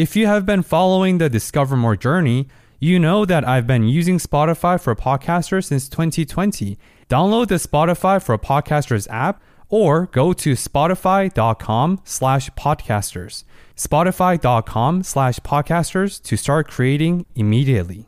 If you have been following the Discover More journey, you know that I've been using Spotify for Podcasters since 2020. Download the Spotify for Podcasters app or go to spotify.com slash podcasters. Spotify.com slash podcasters to start creating immediately.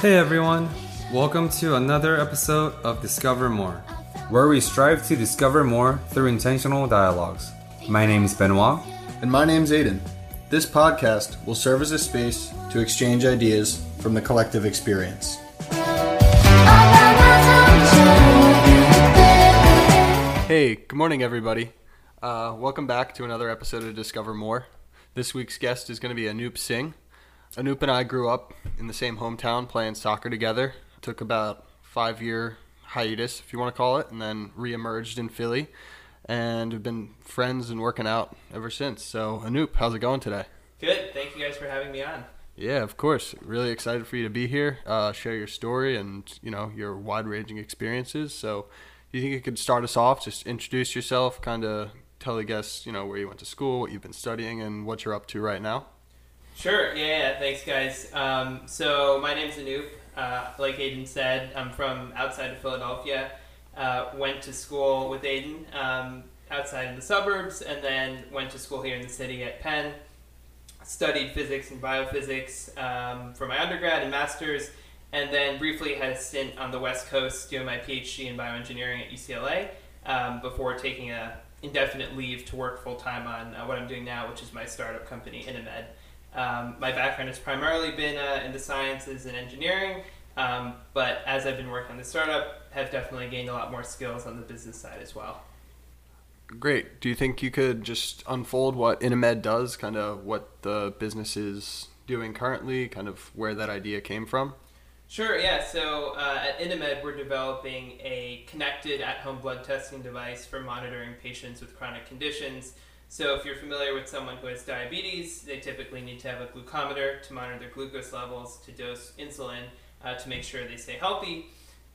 Hey everyone, welcome to another episode of Discover More, where we strive to discover more through intentional dialogues. My name is Benoit. And my name's Aiden. This podcast will serve as a space to exchange ideas from the collective experience. Hey, good morning, everybody. Uh, welcome back to another episode of Discover More. This week's guest is going to be Anup Singh. Anup and I grew up in the same hometown playing soccer together. Took about five year hiatus, if you want to call it, and then reemerged in Philly, and have been friends and working out ever since. So Anup, how's it going today? Good. Thank you guys for having me on. Yeah, of course. Really excited for you to be here, uh, share your story and you know your wide ranging experiences. So, do you think you could start us off? Just introduce yourself, kind of tell the guests you know where you went to school, what you've been studying, and what you're up to right now. Sure. Yeah. yeah. Thanks, guys. Um, so my name's Anup. Uh, like Aiden said, I'm from outside of Philadelphia. Uh, went to school with Aiden um, outside in the suburbs, and then went to school here in the city at Penn. Studied physics and biophysics um, for my undergrad and master's, and then briefly had a stint on the West Coast doing my PhD in bioengineering at UCLA um, before taking a indefinite leave to work full time on uh, what I'm doing now, which is my startup company, InnaMed. Um, my background has primarily been uh, in the sciences and engineering, um, but as I've been working on the startup, have definitely gained a lot more skills on the business side as well. Great. Do you think you could just unfold what InnaMed does, kind of what the business is doing currently, kind of where that idea came from? Sure, yeah. So uh, at InnaMed, we're developing a connected at home blood testing device for monitoring patients with chronic conditions. So if you're familiar with someone who has diabetes, they typically need to have a glucometer to monitor their glucose levels, to dose insulin, uh, to make sure they stay healthy.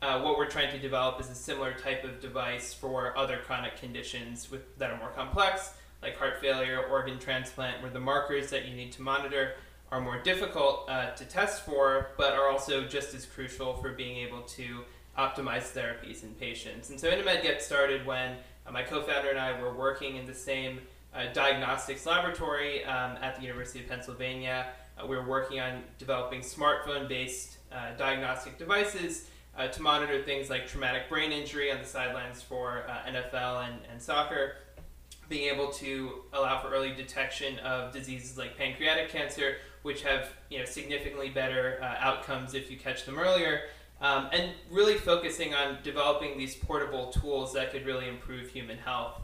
Uh, what we're trying to develop is a similar type of device for other chronic conditions with, that are more complex, like heart failure, organ transplant, where the markers that you need to monitor are more difficult uh, to test for, but are also just as crucial for being able to optimize therapies in patients. And so InnaMed gets started when uh, my co-founder and I were working in the same diagnostics laboratory um, at the University of Pennsylvania. Uh, we're working on developing smartphone-based uh, diagnostic devices uh, to monitor things like traumatic brain injury on the sidelines for NFL and, and soccer, being able to allow for early detection of diseases like pancreatic cancer, which have you know significantly better uh, outcomes if you catch them earlier. Um, and really focusing on developing these portable tools that could really improve human health.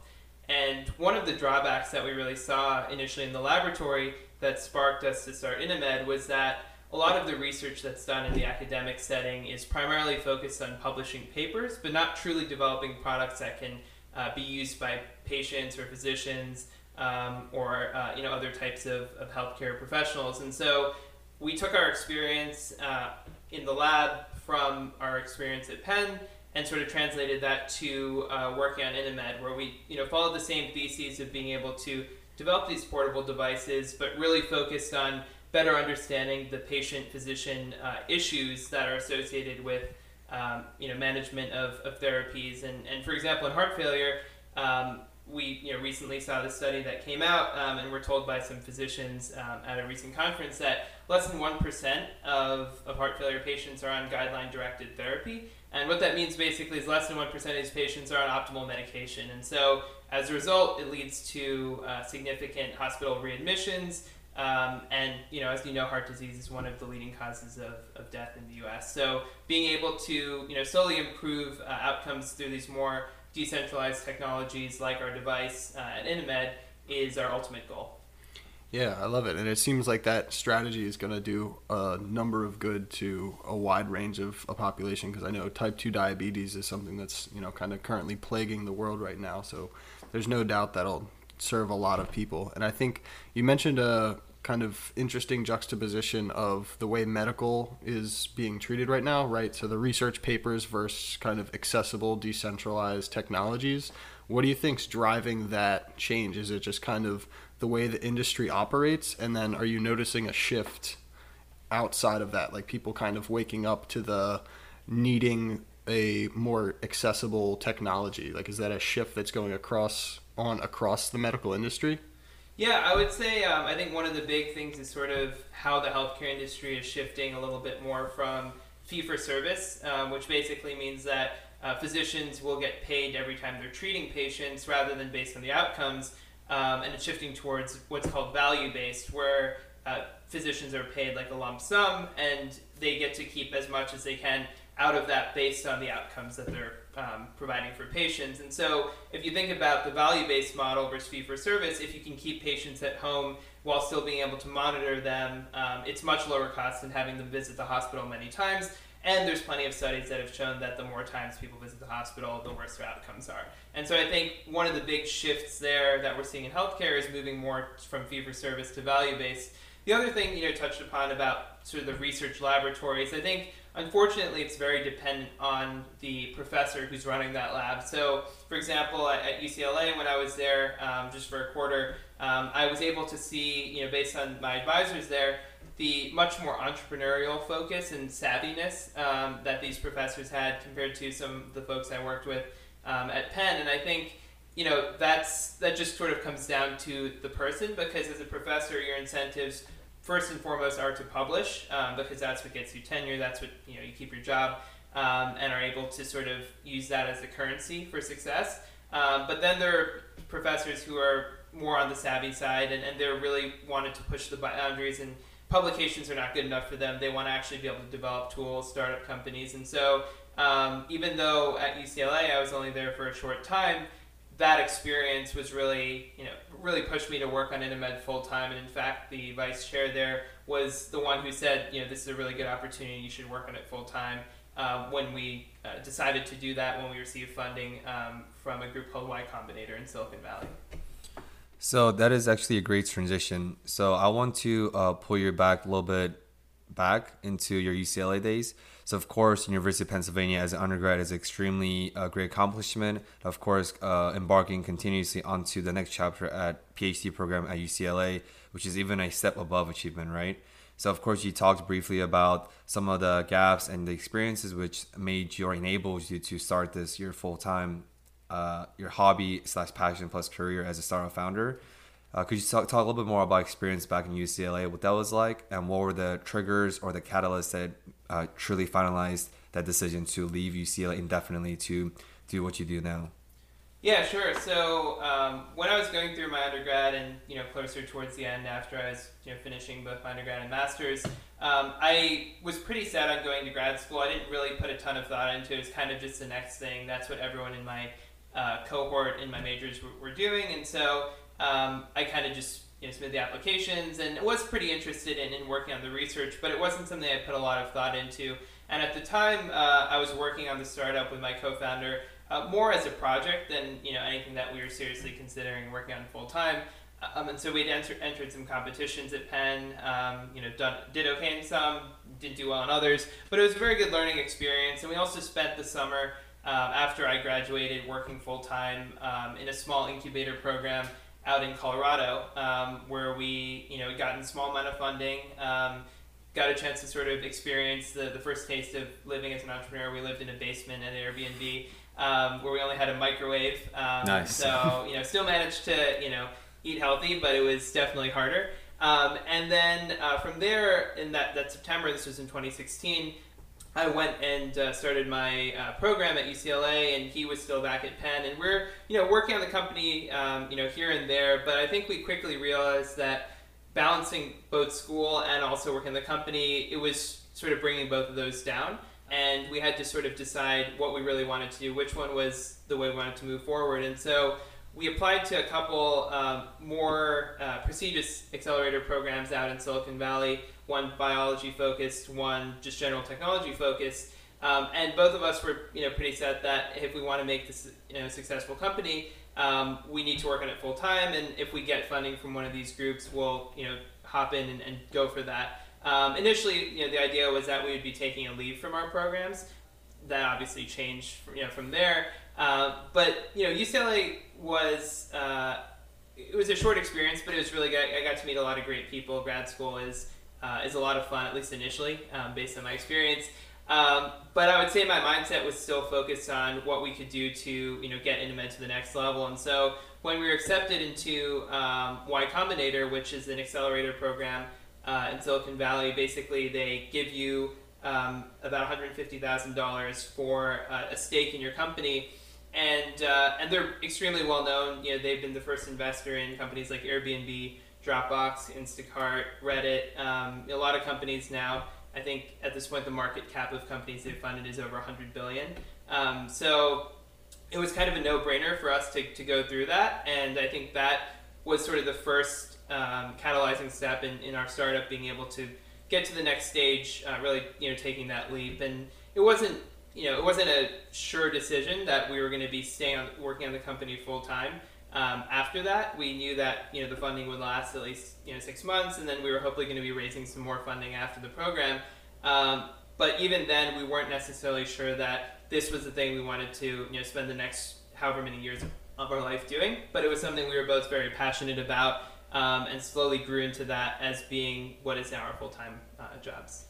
And one of the drawbacks that we really saw initially in the laboratory that sparked us to start InnaMed was that a lot of the research that's done in the academic setting is primarily focused on publishing papers, but not truly developing products that can uh, be used by patients or physicians um, or uh, you know other types of, of healthcare professionals. And so we took our experience uh, in the lab from our experience at Penn and sort of translated that to uh, working on InnaMed, where we you know followed the same theses of being able to develop these portable devices, but really focused on better understanding the patient-physician uh, issues that are associated with um, you know management of, of therapies. And, and for example, in heart failure, um, we you know recently saw this study that came out, um, and we're told by some physicians um, at a recent conference that less than one percent of, of heart failure patients are on guideline-directed therapy. And what that means basically is less than 1% of these patients are on optimal medication. And so as a result, it leads to uh, significant hospital readmissions, Um, and you know, as you know, heart disease is one of the leading causes of, of death in the U.S. So being able to you know slowly improve uh, outcomes through these more decentralized technologies like our device uh, at InnaMed is our ultimate goal. Yeah, I love it, and it seems like that strategy is going to do a number of good to a wide range of a population. Because I know type two diabetes is something that's you know kind of currently plaguing the world right now. So there's no doubt that'll serve a lot of people. And I think you mentioned a kind of interesting juxtaposition of the way medical is being treated right now, right? So the research papers versus kind of accessible, decentralized technologies. What do you think's driving that change? Is it just kind of the way the industry operates, and then are you noticing a shift outside of that, like people kind of waking up to the needing a more accessible technology? Like, is that a shift that's going across on across the medical industry? Yeah, I would say um, I think one of the big things is sort of how the healthcare industry is shifting a little bit more from fee for service, um, which basically means that uh, physicians will get paid every time they're treating patients rather than based on the outcomes um, and it's shifting towards what's called value based, where uh, physicians are paid like a lump sum and they get to keep as much as they can out of that based on the outcomes that they're um, providing for patients. And so, if you think about the value based model versus fee for service, if you can keep patients at home while still being able to monitor them, um, it's much lower cost than having them visit the hospital many times. And there's plenty of studies that have shown that the more times people visit the hospital, the worse their outcomes are. And so I think one of the big shifts there that we're seeing in healthcare is moving more from fee for service to value based. The other thing you know touched upon about sort of the research laboratories, I think unfortunately it's very dependent on the professor who's running that lab. So, for example, at, UCLA when I was there um, just for a quarter, um, I was able to see you know based on my advisors there the much more entrepreneurial focus and savviness um, that these professors had compared to some of the folks I worked with um, at Penn. And I think you know that's that just sort of comes down to the person because as a professor, your incentives first and foremost are to publish um, because that's what gets you tenure. That's what you know you keep your job um, and are able to sort of use that as a currency for success. Um, but then there are professors who are more on the savvy side and, and they're really wanted to push the boundaries and publications are not good enough for them. They want to actually be able to develop tools, startup companies. And so, um, even though at UCLA I was only there for a short time, that experience was really, you know, really pushed me to work on InnaMed full time. And in fact, the vice chair there was the one who said, you know, this is a really good opportunity. You should work on it full time. Um, when we uh, decided to do that, when we received funding um, from a group called Y Combinator in Silicon Valley. So that is actually a great transition. So I want to uh, pull you back a little bit back into your UCLA days. So of course, University of Pennsylvania as an undergrad is extremely uh, great accomplishment. Of course, uh, embarking continuously onto the next chapter at PhD program at UCLA, which is even a step above achievement, right? So of course, you talked briefly about some of the gaps and the experiences which made you or enabled you to start this year full time uh, your hobby slash passion plus career as a startup founder. Uh, could you talk, talk a little bit more about experience back in UCLA, what that was like, and what were the triggers or the catalysts that uh, truly finalized that decision to leave UCLA indefinitely to do what you do now? Yeah, sure. So um, when I was going through my undergrad and you know closer towards the end after I was you know finishing both my undergrad and masters, um, I was pretty sad on going to grad school. I didn't really put a ton of thought into it. It was kind of just the next thing. That's what everyone in my uh, cohort in my majors were, were doing, and so um, I kind of just you know, submitted the applications and was pretty interested in, in working on the research, but it wasn't something I put a lot of thought into. And at the time, uh, I was working on the startup with my co-founder uh, more as a project than you know anything that we were seriously considering working on full time. Um, and so we'd enter, entered some competitions at Penn. Um, you know, done, did okay in some, didn't do well in others, but it was a very good learning experience. And we also spent the summer um, after I graduated working full time um, in a small incubator program out in Colorado, um, where we, you know, gotten a small amount of funding, um, got a chance to sort of experience the, the first taste of living as an entrepreneur. We lived in a basement at Airbnb um, where we only had a microwave. Um, nice. So, you know, still managed to, you know, eat healthy, but it was definitely harder. and then uh, from there, in that, that September, this was in 2016, I went and uh, started my uh, program at UCLA, and he was still back at Penn, and we're you know working on the company um, you know here and there. But I think we quickly realized that balancing both school and also working in the company, it was sort of bringing both of those down. And we had to sort of decide what we really wanted to do, which one was the way we wanted to move forward. And so we applied to a couple um, more uh, prestigious accelerator programs out in Silicon Valley, one biology focused, one just general technology focused. Um, and both of us were, you know, pretty set that if we want to make this, you know, successful company, um, we need to work on it full time. And if we get funding from one of these groups, we'll, you know, hop in and, and go for that. Um, initially, you know, the idea was that we would be taking a leave from our programs. That obviously changed, you know, from there. Uh, but you know, UCLA was uh, it was a short experience, but it was really good. I got to meet a lot of great people. Grad school is uh, is a lot of fun, at least initially, um, based on my experience. Um, but I would say my mindset was still focused on what we could do to you know get InnaMed to the next level. And so when we were accepted into um, Y Combinator, which is an accelerator program uh, in Silicon Valley, basically they give you um, about $150,000 for uh, a stake in your company. And, uh, and they're extremely well known. You know, they've been the first investor in companies like Airbnb, Dropbox, Instacart, Reddit, um, a lot of companies now. I think at this point the market cap of companies they've funded is over 100 billion. Um, so it was kind of a no-brainer for us to, to go through that, and I think that was sort of the first um, catalyzing step in, in our startup being able to get to the next stage, uh, really you know taking that leap. And it wasn't you know it wasn't a sure decision that we were going to be staying on working on the company full time. Um, after that, we knew that you know the funding would last at least you know six months, and then we were hopefully going to be raising some more funding after the program. Um, but even then, we weren't necessarily sure that this was the thing we wanted to you know spend the next however many years of our life doing. But it was something we were both very passionate about, um, and slowly grew into that as being what is now our full time uh, jobs.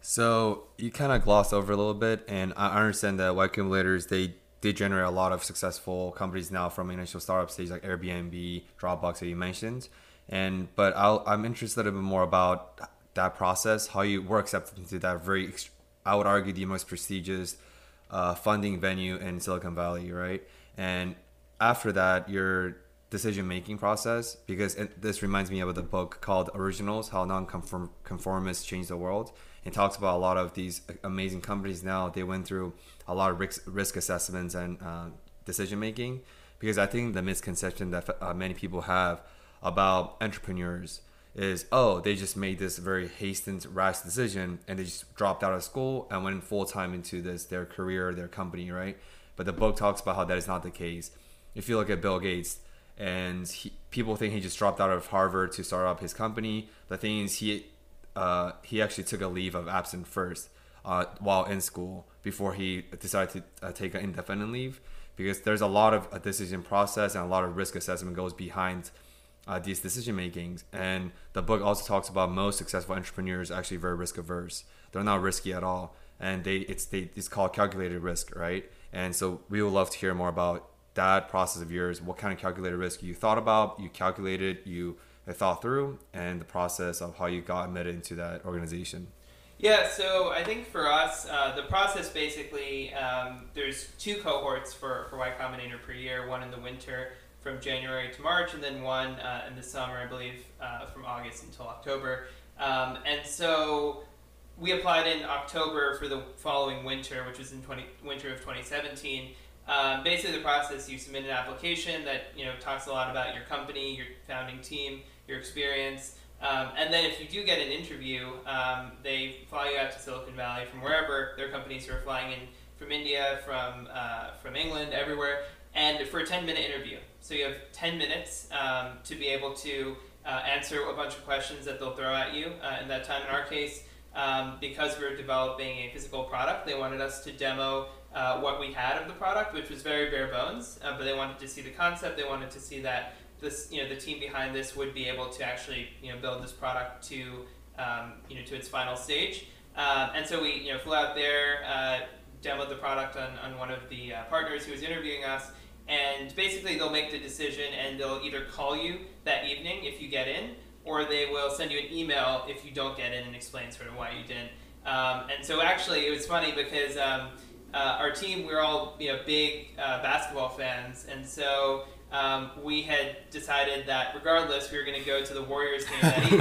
So you kind of gloss over a little bit, and I understand that Y Accumulators they did generate a lot of successful companies now from initial startup stage like Airbnb, Dropbox that you mentioned. And but i am interested a bit more about that process, how you were accepted into that very, I would argue, the most prestigious uh, funding venue in Silicon Valley, right? And after that, your decision making process, because it, this reminds me of the book called Originals: How Non-Conformists Change the World. It talks about a lot of these amazing companies now. They went through a lot of risk, risk assessments and uh, decision making because I think the misconception that uh, many people have about entrepreneurs is oh they just made this very hastened rash decision and they just dropped out of school and went full time into this their career their company right? But the book talks about how that is not the case. If you look at Bill Gates and he, people think he just dropped out of Harvard to start up his company. The thing is he uh, he actually took a leave of absence first uh, while in school before he decided to uh, take an indefinite leave. Because there's a lot of a decision process and a lot of risk assessment goes behind uh, these decision makings. And the book also talks about most successful entrepreneurs actually very risk averse. They're not risky at all. And they it's they it's called calculated risk right? And so we would love to hear more about that process of yours. What kind of calculated risk you thought about you calculated you thought through and the process of how you got admitted into that organization yeah, so I think for us, uh, the process basically, um, there's two cohorts for, for Y Combinator per year, one in the winter from January to March, and then one uh, in the summer, I believe, uh, from August until October. Um, and so we applied in October for the following winter, which was in 20, winter of 2017. Um, basically, the process you submit an application that you know talks a lot about your company, your founding team, your experience. Um, and then if you do get an interview, um, they fly you out to Silicon Valley from wherever. There are companies are flying in from India, from, uh, from England, everywhere, and for a 10 minute interview. So you have 10 minutes um, to be able to uh, answer a bunch of questions that they'll throw at you. Uh, in that time, in our case, um, because we are developing a physical product, they wanted us to demo uh, what we had of the product, which was very bare bones, uh, but they wanted to see the concept, they wanted to see that this you know the team behind this would be able to actually you know build this product to um, you know to its final stage. Um, and so we you know flew out there, uh, demoed the product on, on one of the uh, partners who was interviewing us, and basically they'll make the decision and they'll either call you that evening if you get in, or they will send you an email if you don't get in and explain sort of why you didn't. Um, and so actually it was funny because um, uh, our team, we're all you know big uh, basketball fans, and so um, we had decided that regardless, we were going to go to the Warriors game that evening.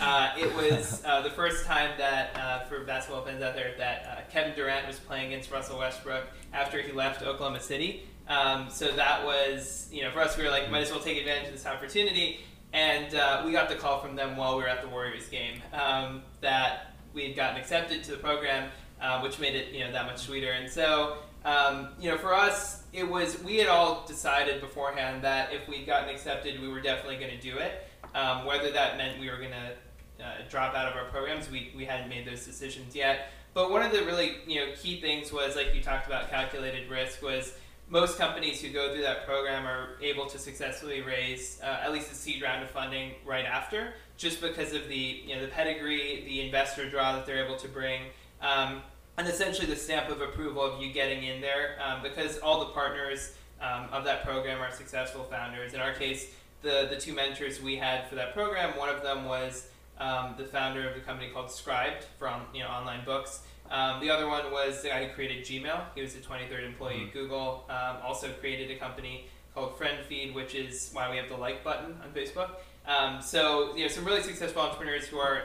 uh, it was uh, the first time that, uh, for basketball fans out there, that uh, Kevin Durant was playing against Russell Westbrook after he left Oklahoma City. Um, so that was, you know, for us, we were like, might as well take advantage of this opportunity. And uh, we got the call from them while we were at the Warriors game um, that we had gotten accepted to the program, uh, which made it, you know, that much sweeter. And so um, you know, for us, it was we had all decided beforehand that if we'd gotten accepted, we were definitely going to do it. Um, whether that meant we were going to uh, drop out of our programs, we, we hadn't made those decisions yet. But one of the really you know key things was like you talked about calculated risk was most companies who go through that program are able to successfully raise uh, at least a seed round of funding right after, just because of the you know the pedigree, the investor draw that they're able to bring. Um, and essentially the stamp of approval of you getting in there um, because all the partners um, of that program are successful founders. In our case, the, the two mentors we had for that program, one of them was um, the founder of the company called Scribd from you know online books. Um, the other one was the guy who created Gmail. He was the 23rd employee mm-hmm. at Google. Um, also created a company called FriendFeed, which is why we have the like button on Facebook. Um, so you know some really successful entrepreneurs who are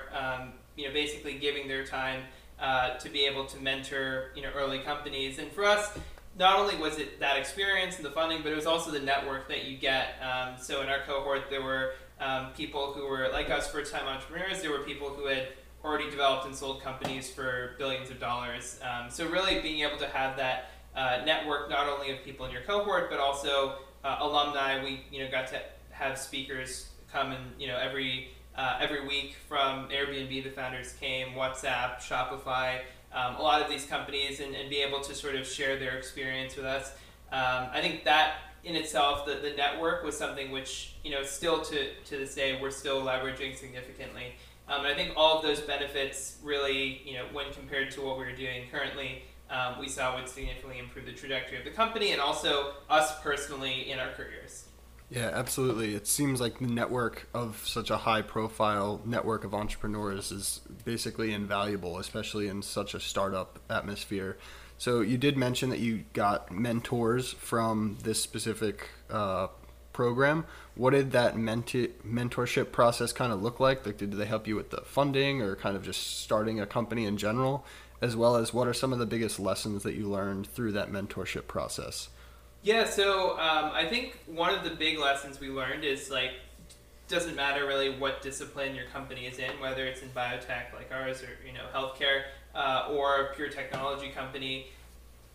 you know basically giving their time uh, to be able to mentor you know early companies. And for us, not only was it that experience and the funding, but it was also the network that you get. Um, so in our cohort, there were um, people who were like us, first-time entrepreneurs. There were people who had already developed and sold companies for billions of dollars. Um, so really being able to have that uh, network, not only of people in your cohort, but also uh, alumni. We you know got to have speakers come and you know every uh, every week from Airbnb, the founders came, WhatsApp, Shopify, um, a lot of these companies, and, and, be able to sort of share their experience with us. Um, I think that in itself, the, the network was something which, you know, still to, to this day, we're still leveraging significantly. Um, and I think all of those benefits really, you know, when compared to what we're doing currently, um, we saw would significantly improve the trajectory of the company and also us personally in our careers. Yeah, absolutely. It seems like the network of such a high profile network of entrepreneurs is basically invaluable, especially in such a startup atmosphere. So, you did mention that you got mentors from this specific uh, program. What did that mentorship process kind of look like? Like, did they help you with the funding or kind of just starting a company in general? As well as what are some of the biggest lessons that you learned through that mentorship process? Yeah, so um, I think one of the big lessons we learned is like doesn't matter really what discipline your company is in, whether it's in biotech like ours or you know healthcare uh, or a pure technology company.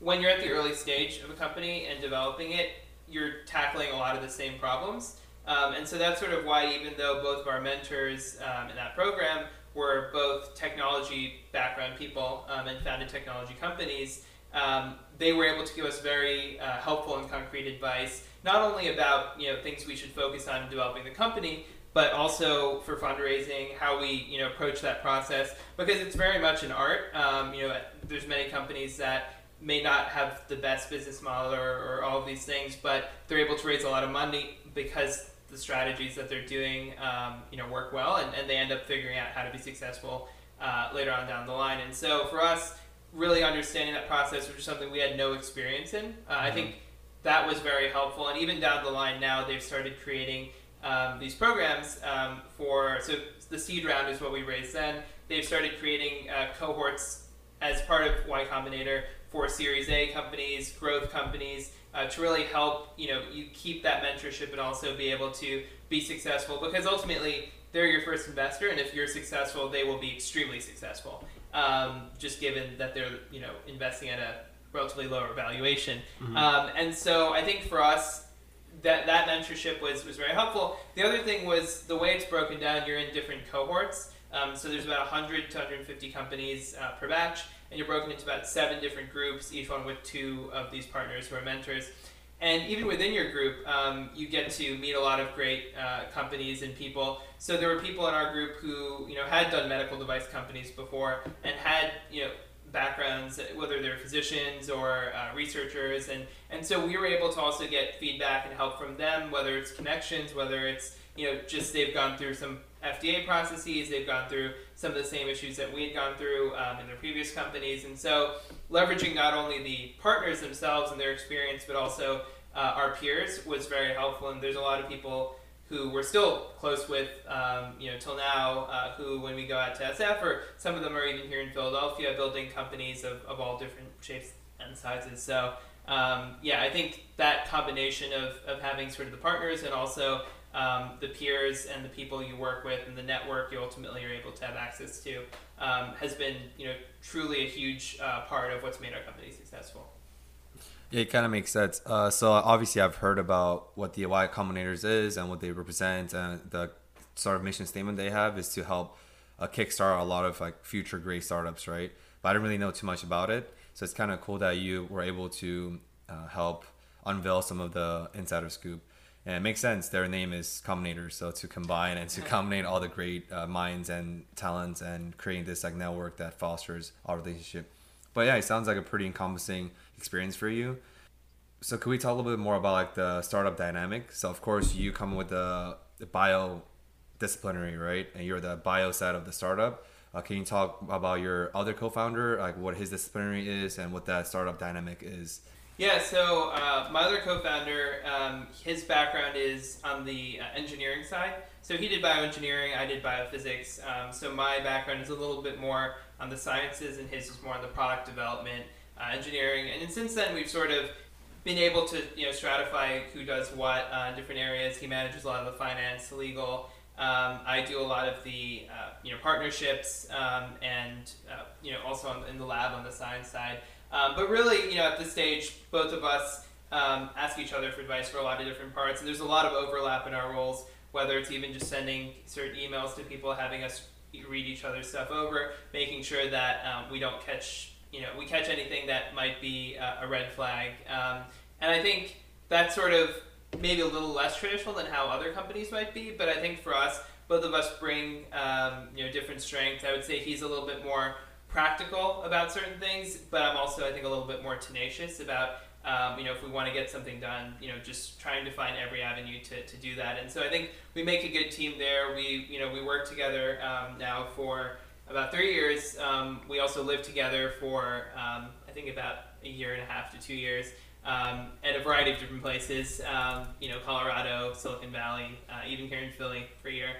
When you're at the early stage of a company and developing it, you're tackling a lot of the same problems. Um, and so that's sort of why, even though both of our mentors um, in that program were both technology background people um, and founded technology companies, um, they were able to give us very uh, helpful and concrete advice, not only about you know things we should focus on in developing the company, but also for fundraising, how we you know approach that process because it's very much an art. Um, you know, there's many companies that may not have the best business model or, or all of these things, but they're able to raise a lot of money because the strategies that they're doing um, you know work well, and, and they end up figuring out how to be successful uh, later on down the line. And so for us really understanding that process, which is something we had no experience in. Uh, mm-hmm. I think that was very helpful. And even down the line now, they've started creating um, these programs um, for, so the seed round is what we raised then. They've started creating uh, cohorts as part of Y Combinator for Series A companies, growth companies, uh, to really help you know you keep that mentorship and also be able to be successful because ultimately they're your first investor and if you're successful they will be extremely successful um, just given that they're you know investing at a relatively lower valuation. Mm-hmm. Um, and so I think for us, that that mentorship was was very helpful. The other thing was the way it's broken down. You're in different cohorts. Um, so there's about 100 to 150 companies uh, per batch, and you're broken into about seven different groups, each one with two of these partners who are mentors. And even within your group, um, you get to meet a lot of great uh, companies and people. So there were people in our group who, you know, had done medical device companies before and had, you know, backgrounds, whether they're physicians or uh, researchers, and and so we were able to also get feedback and help from them, whether it's connections, whether it's you know just they've gone through some FDA processes, they've gone through some of the same issues that we had gone through um, in their previous companies, and so leveraging not only the partners themselves and their experience, but also uh, our peers was very helpful. And there's a lot of people who we're still close with, um, you know, till now, uh, who when we go out to SF, or some of them are even here in Philadelphia, building companies of, of all different shapes and sizes. So, um, yeah, I think that combination of, of having sort of the partners and also um, the peers and the people you work with and the network you ultimately are able to have access to um, has been, you know, truly a huge uh, part of what's made our company successful. Yeah, it kind of makes sense. Uh, so obviously, I've heard about what the Y Combinators is and what they represent, and the sort of mission statement they have is to help uh, kickstart a lot of like future great startups, right? But I didn't really know too much about it, so it's kind of cool that you were able to uh, help unveil some of the insider scoop. And it makes sense. Their name is Combinator, so to combine and to combine all the great uh, minds and talents and creating this like network that fosters our relationship. But yeah, it sounds like a pretty encompassing experience for you. So could we talk a little bit more about like the startup dynamic? So of course you come with the, the bio disciplinary, right? And you're the bio side of the startup. Uh, can you talk about your other co-founder, like what his disciplinary is and what that startup dynamic is? Yeah, so uh, my other co-founder, um, his background is on the uh, engineering side. So he did bioengineering, I did biophysics. Um, so my background is a little bit more on the sciences, and his is more on the product development uh, engineering. And since then, we've sort of been able to you know stratify who does what uh, in different areas. He manages a lot of the finance, legal. Um, I do a lot of the uh, you know partnerships um, and uh, you know also on, in the lab on the science side. Um, but really, you know, at this stage, both of us um, ask each other for advice for a lot of different parts, and there's a lot of overlap in our roles. Whether it's even just sending certain emails to people, having us read each other's stuff over, making sure that um, we don't catch you know we catch anything that might be a, a red flag. Um, and I think that's sort of maybe a little less traditional than how other companies might be. But I think for us, both of us bring um, you know different strengths. I would say he's a little bit more practical about certain things, but I'm also I think a little bit more tenacious about um, you know, if we want to get something done, you know, just trying to find every avenue to, to do that. And so I think we make a good team there. We, you know, we work together um, now for about three years. Um, we also lived together for um, I think about a year and a half to two years um, at a variety of different places. Um, you know, Colorado, Silicon Valley, uh, even here in Philly for a year.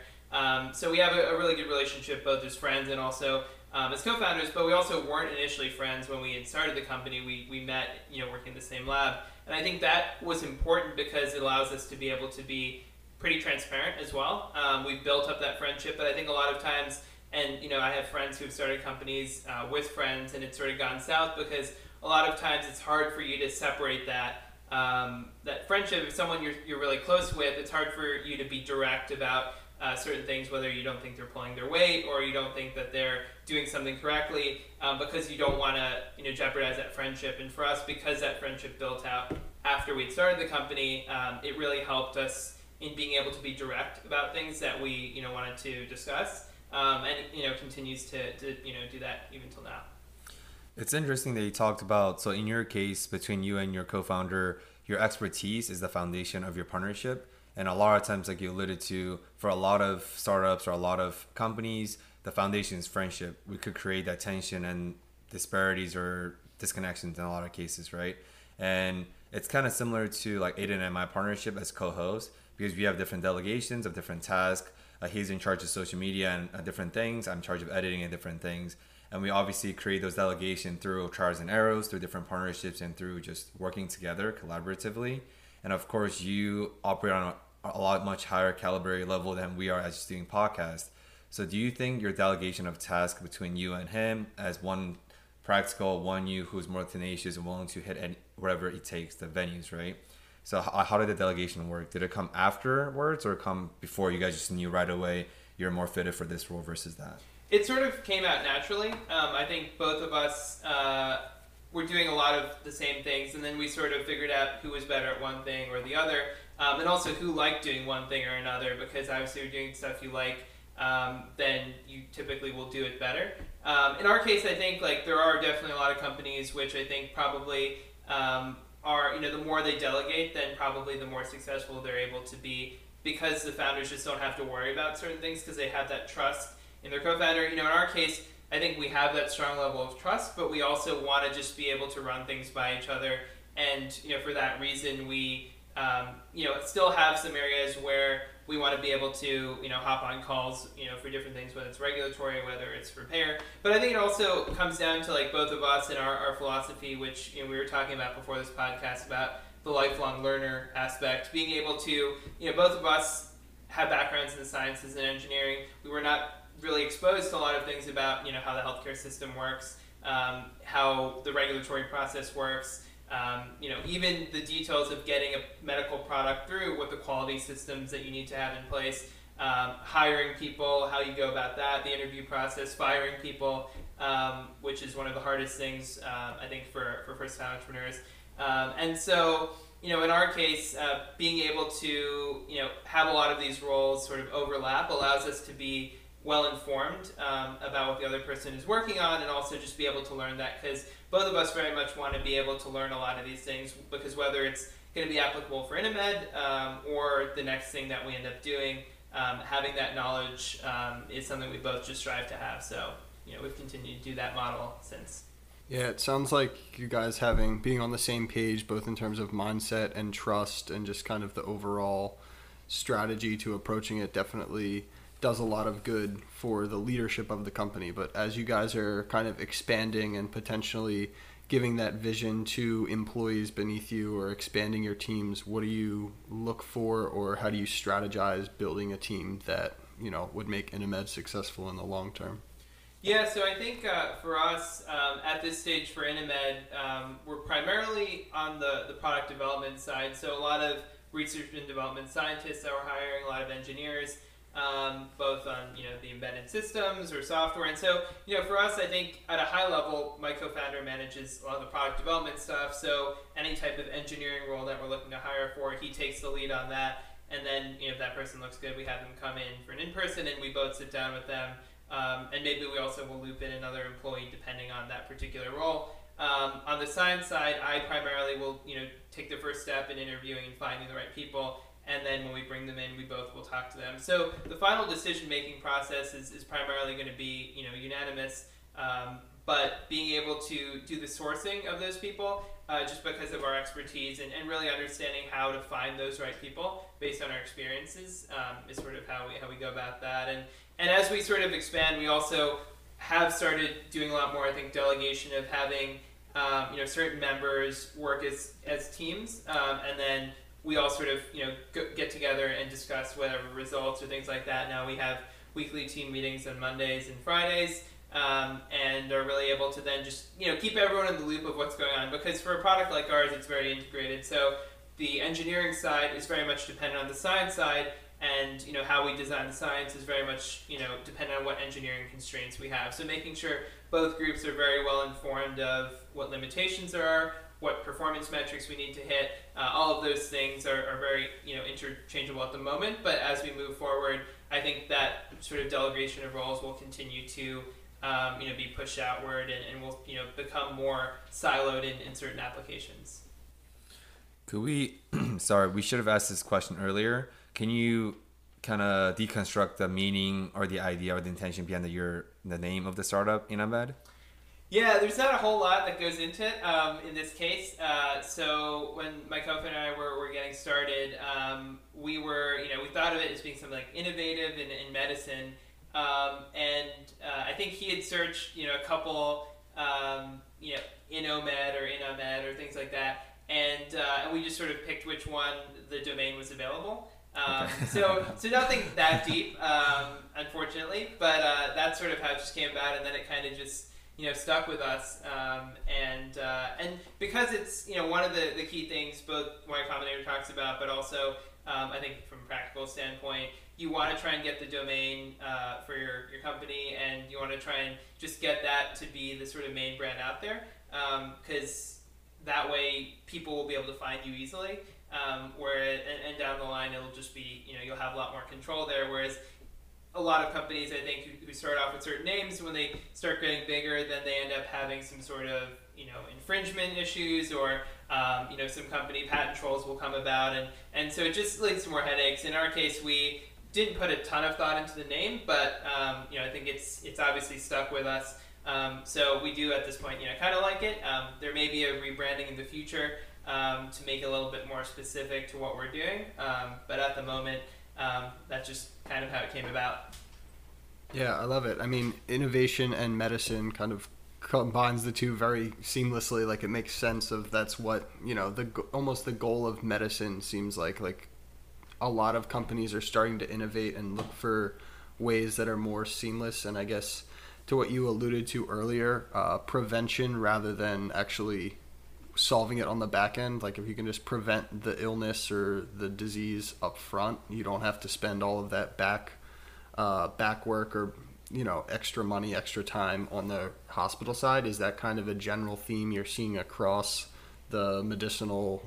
So we have a, a, really good relationship, both as friends and also um, as co-founders. But we also weren't initially friends when we had started the company. We we met, you know, working in the same lab, and I think that was important because it allows us to be able to be pretty transparent as well. we've built up that friendship, but I think a lot of times and you know, I have friends who've started companies uh, with friends, and it's sort of gone south because a lot of times it's hard for you to separate that um, that friendship. If someone you're, you're really close with, it's hard for you to be direct about uh, certain things, whether you don't think they're pulling their weight or you don't think that they're doing something correctly, um, because you don't want to you know jeopardize that friendship. And for us, because that friendship built out after we'd started the company, um, it really helped us in being able to be direct about things that we you know wanted to discuss um, and you know continues to, to you know do that even till now. It's interesting that you talked about. So in your case, between you and your co-founder, your expertise is the foundation of your partnership. And a lot of times, like you alluded to, for a lot of startups or a lot of companies, the foundation is friendship. We could create that tension and disparities or disconnections in a lot of cases, right? And it's kind of similar to like Aiden and my partnership as co-hosts because we have different delegations of different tasks uh, he's in charge of social media and uh, different things. I'm in charge of editing and different things. And we obviously create those delegation through trials and errors, through different partnerships, and through just working together collaboratively. And of course, you operate on a, a lot much higher caliber level than we are as just doing podcasts. So, do you think your delegation of tasks between you and him, as one practical, one you who's more tenacious and willing to hit any, whatever it takes, the venues, right? So how, how did the delegation work? Did it come afterwards or come before you guys just knew right away you're more fitted for this role versus that? It sort of came out naturally. Um, I think both of us uh, were doing a lot of the same things, and then we sort of figured out who was better at one thing or the other, um, and also who liked doing one thing or another. Because obviously, you're doing stuff you like, um, then you typically will do it better. Um, in our case, I think like there are definitely a lot of companies which I think probably um, are you know the more they delegate, then probably the more successful they're able to be because the founders just don't have to worry about certain things because they have that trust in their co-founder. You know, in our case, I think we have that strong level of trust, but we also want to just be able to run things by each other, and you know, for that reason, we um, you know still have some areas where we want to be able to you know hop on calls you know for different things whether it's regulatory whether it's repair. But i think it also comes down to like both of us and our, our philosophy which you know, we were talking about before this podcast about the lifelong learner aspect. Being able to you know both of us have backgrounds in the sciences and engineering. We were not really exposed to a lot of things about you know how the healthcare system works um, how the regulatory process works um, you know, even the details of getting a medical product through, what the quality systems that you need to have in place, um, hiring people, how you go about that, the interview process, firing people, um, which is one of the hardest things um, I think for, for first time entrepreneurs. Um, and so, you know, in our case, uh, being able to, you know, have a lot of these roles sort of overlap allows us to be well informed um, about what the other person is working on and also just be able to learn that because both of us very much want to be able to learn a lot of these things because whether it's going to be applicable for InnaMed um, or the next thing that we end up doing, um, having that knowledge um, is something we both just strive to have. So, you know, we've continued to do that model since. Yeah, it sounds like you guys having being on the same page, both in terms of mindset and trust, and just kind of the overall strategy to approaching it. Definitely does a lot of good for the leadership of the company. But as you guys are kind of expanding and potentially giving that vision to employees beneath you or expanding your teams, what do you look for or how do you strategize building a team that, you know, would make InnaMed successful in the long term? Yeah, so I think uh, for us um, at this stage for InnaMed, um, we're primarily on the, the product development side. So a lot of research and development scientists that we're hiring, a lot of engineers um, both on you know the embedded systems or software. And so you know for us, I think at a high level, my co-founder manages a lot of the product development stuff. So any type of engineering role that we're looking to hire for, he takes the lead on that. And then you know if that person looks good, we have them come in for an in-person, and we both sit down with them. Um, and maybe we also will loop in another employee depending on that particular role. Um, on the science side, I primarily will, you know, take the first step in interviewing and finding the right people and then when we bring them in, we both will talk to them. So the final decision making process is, is primarily going to be you know unanimous, um, but being able to do the sourcing of those people uh, just because of our expertise and, and really understanding how to find those right people based on our experiences um, is sort of how we how we go about that. And and as we sort of expand, we also have started doing a lot more. I think delegation of having um, you know certain members work as as teams, um, and then we all sort of you know get together and discuss whatever results or things like that. Now we have weekly team meetings on Mondays and Fridays, um, and are really able to then just you know keep everyone in the loop of what's going on. Because for a product like ours, it's very integrated. So the engineering side is very much dependent on the science side, and you know how we design the science is very much you know dependent on what engineering constraints we have. So making sure both groups are very well informed of what limitations there are, what performance metrics we need to hit. Uh, all of those things are, are, very you know interchangeable at the moment, but as we move forward, I think that sort of delegation of roles will continue to um, you know be pushed outward and, and will you know become more siloed in, in certain applications. Could we? sorry, we should have asked this question earlier. Can you kind of deconstruct the meaning or the idea or the intention behind the, your the name of the startup InnaMed? Yeah, there's not a whole lot that goes into it um, in this case. Uh, so when my co-founder and I were, were getting started, um, we were, you know, we thought of it as being something like innovative in, in medicine. Um, and uh, I think he had searched, you know, a couple, um, you know, Inomed or Inamed or things like that. And, uh, and we just sort of picked which one the domain was available. Um, so, so nothing that deep, um, unfortunately, but uh, that's sort of how it just came about, and then it kind of just you know stuck with us um, and uh, and because it's you know one of the, the key things both Y Combinator talks about but also um, I think from a practical standpoint you want to try and get the domain uh, for your, your company and you want to try and just get that to be the sort of main brand out there because um, that way people will be able to find you easily um, where it, and, and down the line it'll just be you know you'll have a lot more control there whereas a lot of companies, I think, who, who start off with certain names, when they start getting bigger, then they end up having some sort of you know infringement issues or um, you know some company patent trolls will come about. And and so it just leads to more headaches. In our case we didn't put a ton of thought into the name but um, you know i think it's it's obviously stuck with us. Um, so we do at this point you know kind of like it. Um, there may be a rebranding in the future um, to make it a little bit more specific to what we're doing. Um, but at the moment that's just kind of how it came about yeah i love it i mean innovation and medicine kind of combines the two very seamlessly. Like it makes sense of that's what you know the almost the goal of medicine seems like. Like a lot of companies are starting to innovate and look for ways that are more seamless. And I guess to what you alluded to earlier, uh, prevention rather than actually solving it on the back end. Like if you can just prevent the illness or the disease up front, you don't have to spend all of that back uh, back work or you know extra money extra time on the hospital side is that kind of a general theme you're seeing across the medicinal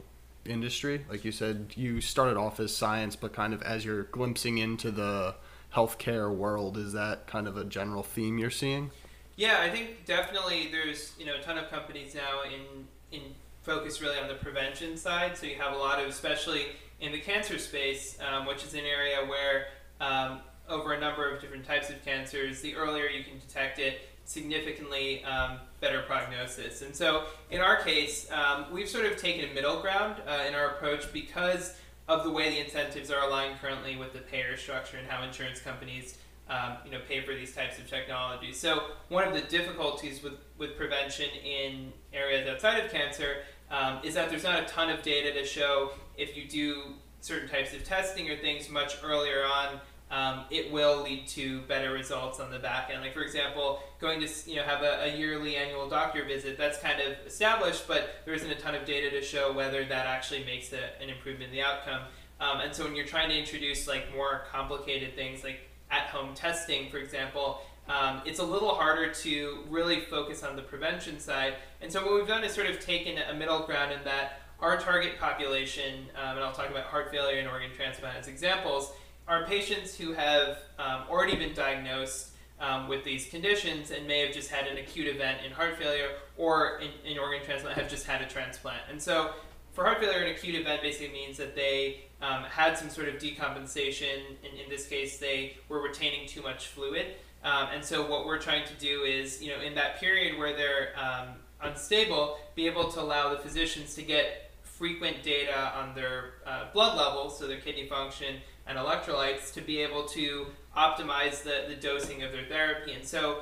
industry like you said you started off as science but kind of as you're glimpsing into the healthcare world is that kind of a general theme you're seeing yeah i think definitely there's you know a ton of companies now in in focus really on the prevention side so you have a lot of especially in the cancer space um, which is an area where um, over a number of different types of cancers, the earlier you can detect it, significantly um, better prognosis. And so, in our case, um, we've sort of taken a middle ground uh, in our approach because of the way the incentives are aligned currently with the payer structure and how insurance companies. Um, you know, pay for these types of technologies. So one of the difficulties with, with prevention in areas outside of cancer um, is that there's not a ton of data to show if you do certain types of testing or things much earlier on um, it will lead to better results on the back end. Like for example, going to you know have a, a, yearly annual doctor visit that's kind of established, but there isn't a ton of data to show whether that actually makes a, an improvement in the outcome. Um, and so when you're trying to introduce like more complicated things like at-home testing, for example, um, it's a little harder to really focus on the prevention side. And so what we've done is sort of taken a middle ground in that our target population, um, and I'll talk about heart failure and organ transplant as examples are patients who have um, already been diagnosed um, with these conditions and may have just had an acute event in heart failure or in, in, organ transplant have just had a transplant. And so for heart failure, an acute event basically means that they um, had some sort of decompensation. In, in this case, they were retaining too much fluid. Um, and so what we're trying to do is, you know, in that period where they're um, unstable, be able to allow the physicians to get frequent data on their uh, blood levels, so their kidney function, and electrolytes to be able to optimize the, the dosing of their therapy. And so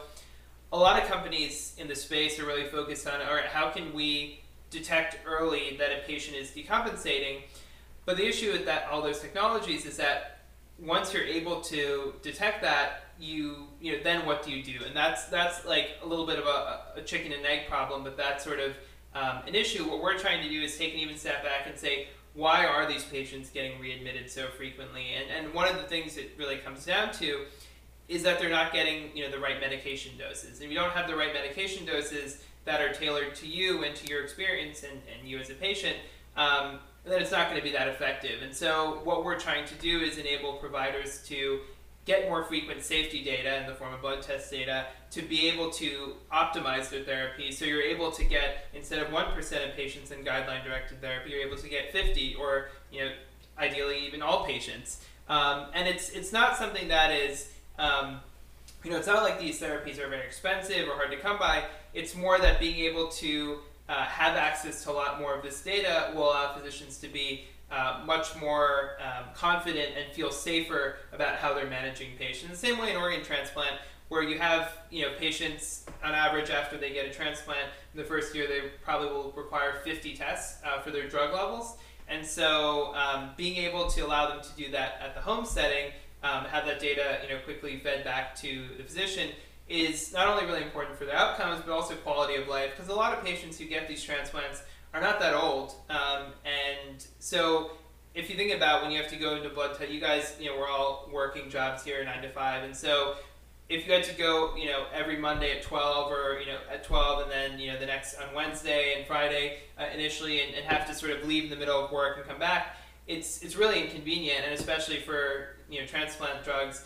a lot of companies in the space are really focused on all right, how can we detect early that a patient is decompensating? But the issue with that all those technologies is that once you're able to detect that, you you know then what do you do? And that's that's like a little bit of a, a chicken and egg problem, but that's sort of um, an issue. What we're trying to do is take an even step back and say, why are these patients getting readmitted so frequently? And, and one of the things it really comes down to is that they're not getting you know the right medication doses. If you don't have the right medication doses that are tailored to you and to your experience and, and you as a patient, um, then it's not going to be that effective. And so what we're trying to do is enable providers to get more frequent safety data in the form of blood test data to be able to optimize their therapy. So you're able to get instead of one percent of patients in guideline directed therapy, you're able to get 50 or you know ideally even all patients. Um, and it's it's not something that is um, you know it's not like these therapies are very expensive or hard to come by. It's more that being able to uh, have access to a lot more of this data will allow physicians to be uh, much more um, confident and feel safer about how they're managing patients. The same way in organ transplant, where you have you know patients on average after they get a transplant in the first year, they probably will require 50 tests uh, for their drug levels. And so, um, being able to allow them to do that at the home setting, um, have that data you know quickly fed back to the physician, is not only really important for their outcomes, but also quality of life. Because a lot of patients who get these transplants are not that old. Um, and so if you think about when you have to go into blood test, you guys, you know, we're all working jobs here, nine to five, and so if you had to go, you know, every Monday at twelve, or you know, at twelve, and then you know the next on Wednesday and Friday uh, initially, and, and have to sort of leave in the middle of work and come back, it's it's really inconvenient, and especially for you know transplant drugs,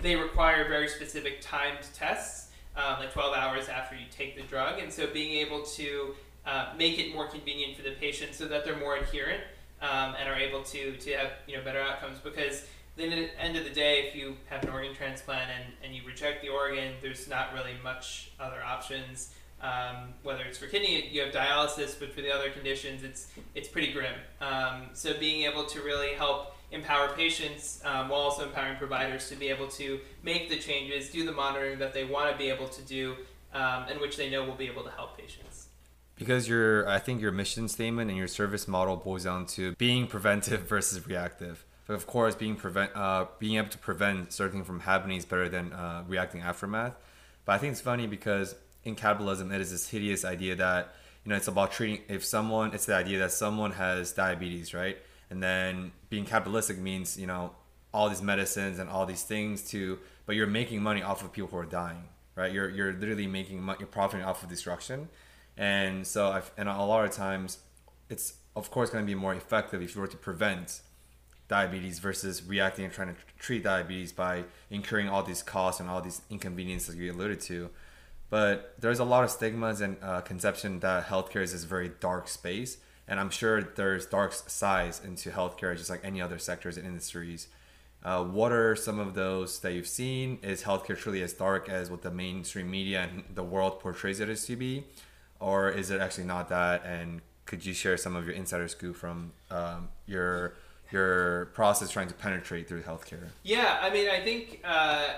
they require very specific timed tests, um, like 12 hours after you take the drug. And so being able to uh, make it more convenient for the patient so that they're more adherent um, and are able to, to have you know better outcomes because then at the end of the day, if you have an organ transplant and, and you reject the organ, there's not really much other options. Um, whether it's for kidney, you have dialysis, but for the other conditions, it's it's pretty grim. Um, so being able to really help empower patients um, while also empowering providers to be able to make the changes, do the monitoring that they want to be able to do, um, and which they know will be able to help patients. Because your, I think your mission statement and your service model boils down to being preventive versus reactive. But of course, being prevent, uh, being able to prevent certain from happening is better than uh, reacting aftermath. But I think it's funny because in capitalism, it is this hideous idea that you know it's about treating. If someone, it's the idea that someone has diabetes, right? And then being capitalistic means you know all these medicines and all these things to, but you're making money off of people who are dying, right? You're you're literally making money, you're profiting off of destruction, and so I've, and a lot of times, it's of course going to be more effective if you were to prevent diabetes versus reacting and trying to treat diabetes by incurring all these costs and all these inconveniences you alluded to. But there's a lot of stigmas and uh, conception that healthcare is this very dark space. And I'm sure there's dark sides into healthcare, just like any other sectors and industries. Uh, what are some of those that you've seen? Is healthcare truly as dark as what the mainstream media and the world portrays it as to be? Or is it actually not that? And could you share some of your insider scoop from um, your your process trying to penetrate through healthcare? Yeah, I mean, I think uh,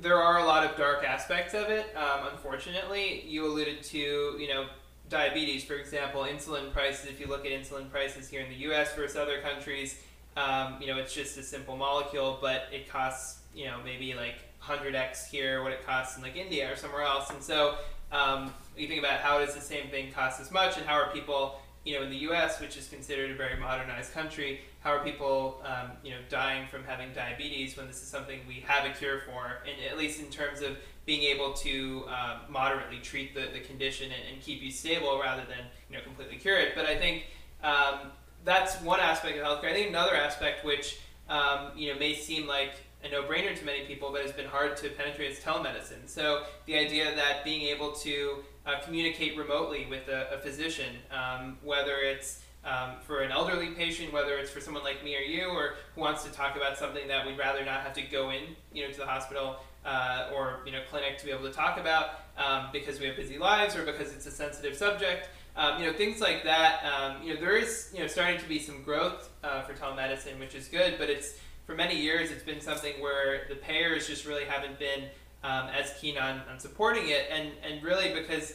there are a lot of dark aspects of it. Um, unfortunately, you alluded to, you know, diabetes, for example, insulin prices. If you look at insulin prices here in the U.S. versus other countries, um, you know, it's just a simple molecule, but it costs, you know, maybe like 100x here what it costs in like India or somewhere else. And so um, you think about how does the same thing cost as much, and how are people you know, in the U.S., which is considered a very modernized country, how are people, um, you know, dying from having diabetes when this is something we have a cure for, and at least in terms of being able to uh, moderately treat the, the condition and, and, keep you stable rather than, you know, completely cure it. But I think um, that's one aspect of healthcare. I think another aspect, which um, you know, may seem like a no-brainer to many people, but has been hard to penetrate is telemedicine. So the idea that being able to uh, communicate remotely with a, a physician, um, whether it's um, for an elderly patient, whether it's for someone like me or you, or who wants to talk about something that we'd rather not have to go in, you know, to the hospital uh, or you know clinic to be able to talk about um, because we have busy lives or because it's a sensitive subject. Um, you know, things like that. Um, you know, there is you know starting to be some growth uh, for telemedicine, which is good, but it's for many years it's been something where the payers just really haven't been um, as keen on, on supporting it, and and really because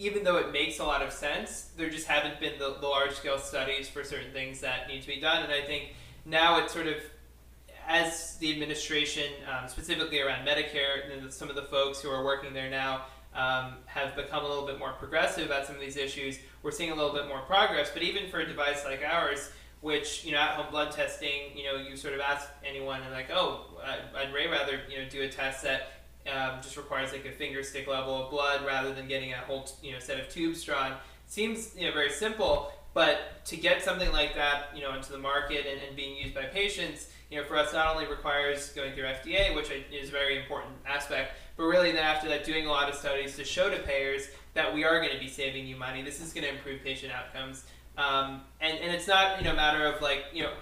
even though it makes a lot of sense, there just haven't been the, the large scale studies for certain things that need to be done, and I think now it's sort of as the administration, um, specifically around Medicare, and some of the folks who are working there now um, have become a little bit more progressive about some of these issues, we're seeing a little bit more progress. But even for a device like ours, which you know at home blood testing you know you sort of ask anyone and like oh I'd rather you know do a test that um, just requires like a finger stick level of blood rather than getting a whole you know set of tubes drawn. Seems you know very simple but to get something like that you know into the market and, and being used by patients you know for us not only requires going through FDA which is a very important aspect but really then after that doing a lot of studies to show to payers that we are going to be saving you money this is going to improve patient outcomes. Um, and, and it's not, you know, a matter of like, you know,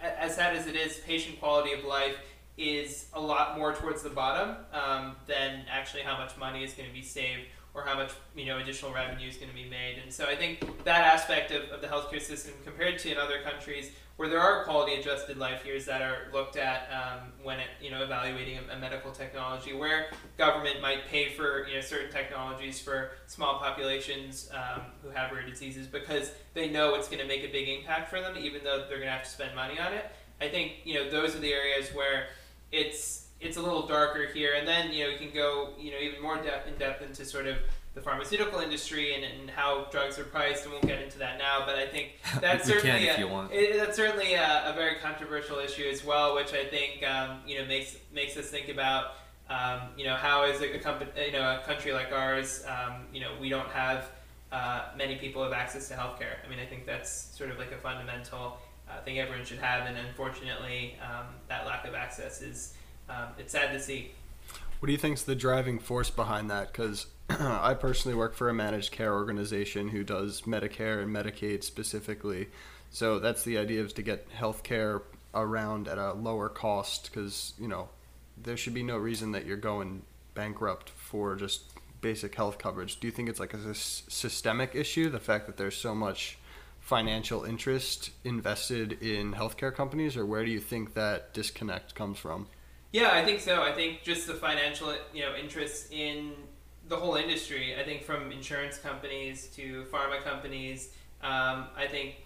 as sad as it is, patient quality of life is a lot more towards the bottom um, than actually how much money is going to be saved or how much you know additional revenue is going to be made. And so I think that aspect of, of the healthcare system compared to in other countries where there are quality adjusted life years that are looked at um, when it, you know evaluating a, a, medical technology, where government might pay for you know certain technologies for small populations um, who have rare diseases because they know it's going to make a big impact for them, even though they're going to have to spend money on it. I think you know those are the areas where it's it's a little darker here, and then you know you can go you know even more depth in depth into sort of the pharmaceutical industry and, and how drugs are priced. I won't get into that now, but I think that's certainly a, it, that's certainly a, a, very controversial issue as well, which I think um, you know makes makes us think about um, you know how is a, company you know a country like ours um, you know we don't have uh, many people have access to healthcare. I mean I think that's sort of like a fundamental uh, think everyone should have, and unfortunately um, that lack of access is um, it's sad to see. What do you think is the driving force behind that? Because I personally work for a managed care organization who does Medicare and Medicaid specifically. So that's the idea is to get healthcare around at a lower cost because, you know, there should be no reason that you're going bankrupt for just basic health coverage. Do you think it's like a systemic issue, the fact that there's so much financial interest invested in healthcare companies, or where do you think that disconnect comes from? Yeah, I think so. I think just the financial, you know, interest in the whole industry. I think from insurance companies to pharma companies. Um, I think,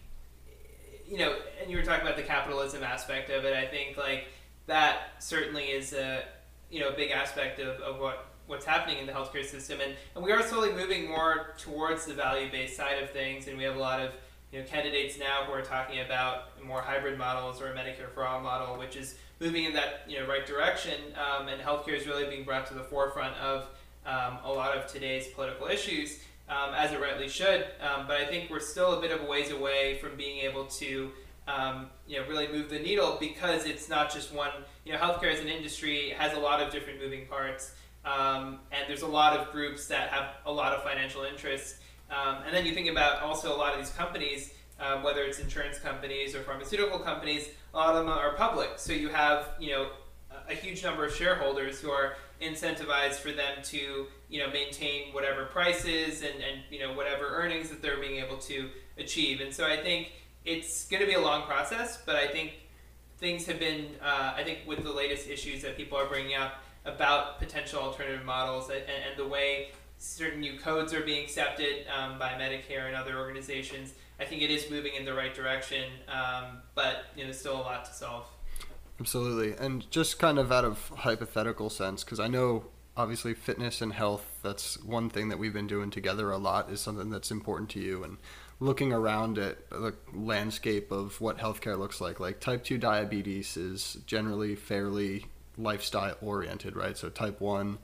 you know, and you were talking about the capitalism aspect of it. I think like that certainly is a, you know, big aspect of, of what what's happening in the healthcare system, and, and we are slowly moving more towards the value-based side of things, and we have a lot of you know, candidates now who are talking about more hybrid models or a Medicare for all model, which is moving in that you know right direction, um, and healthcare is really being brought to the forefront of um, a lot of today's political issues, um, as it rightly should. Um, but I think we're still a bit of a ways away from being able to um, you know really move the needle because it's not just one. You know, healthcare as an industry has a lot of different moving parts. Um, and there's a lot of groups that have a lot of financial interests. Um, and then you think about also a lot of these companies, uh, whether it's insurance companies or pharmaceutical companies, a lot of them are public. So you have, you know, a huge number of shareholders who are incentivized for them to, you know, maintain whatever prices and, and you know, whatever earnings that they're being able to achieve. And so I think it's going to be a long process, but I think things have been, uh, I think with the latest issues that people are bringing up, about potential alternative models and, and the way certain new codes are being accepted um, by Medicare and other organizations. I think it is moving in the right direction, um, but you know, there's still a lot to solve. Absolutely, and just kind of out of hypothetical sense, because I know obviously fitness and health. That's one thing that we've been doing together a lot. Is something that's important to you, and looking around at the landscape of what healthcare looks like. Like type two diabetes is generally fairly lifestyle oriented, right? So type 1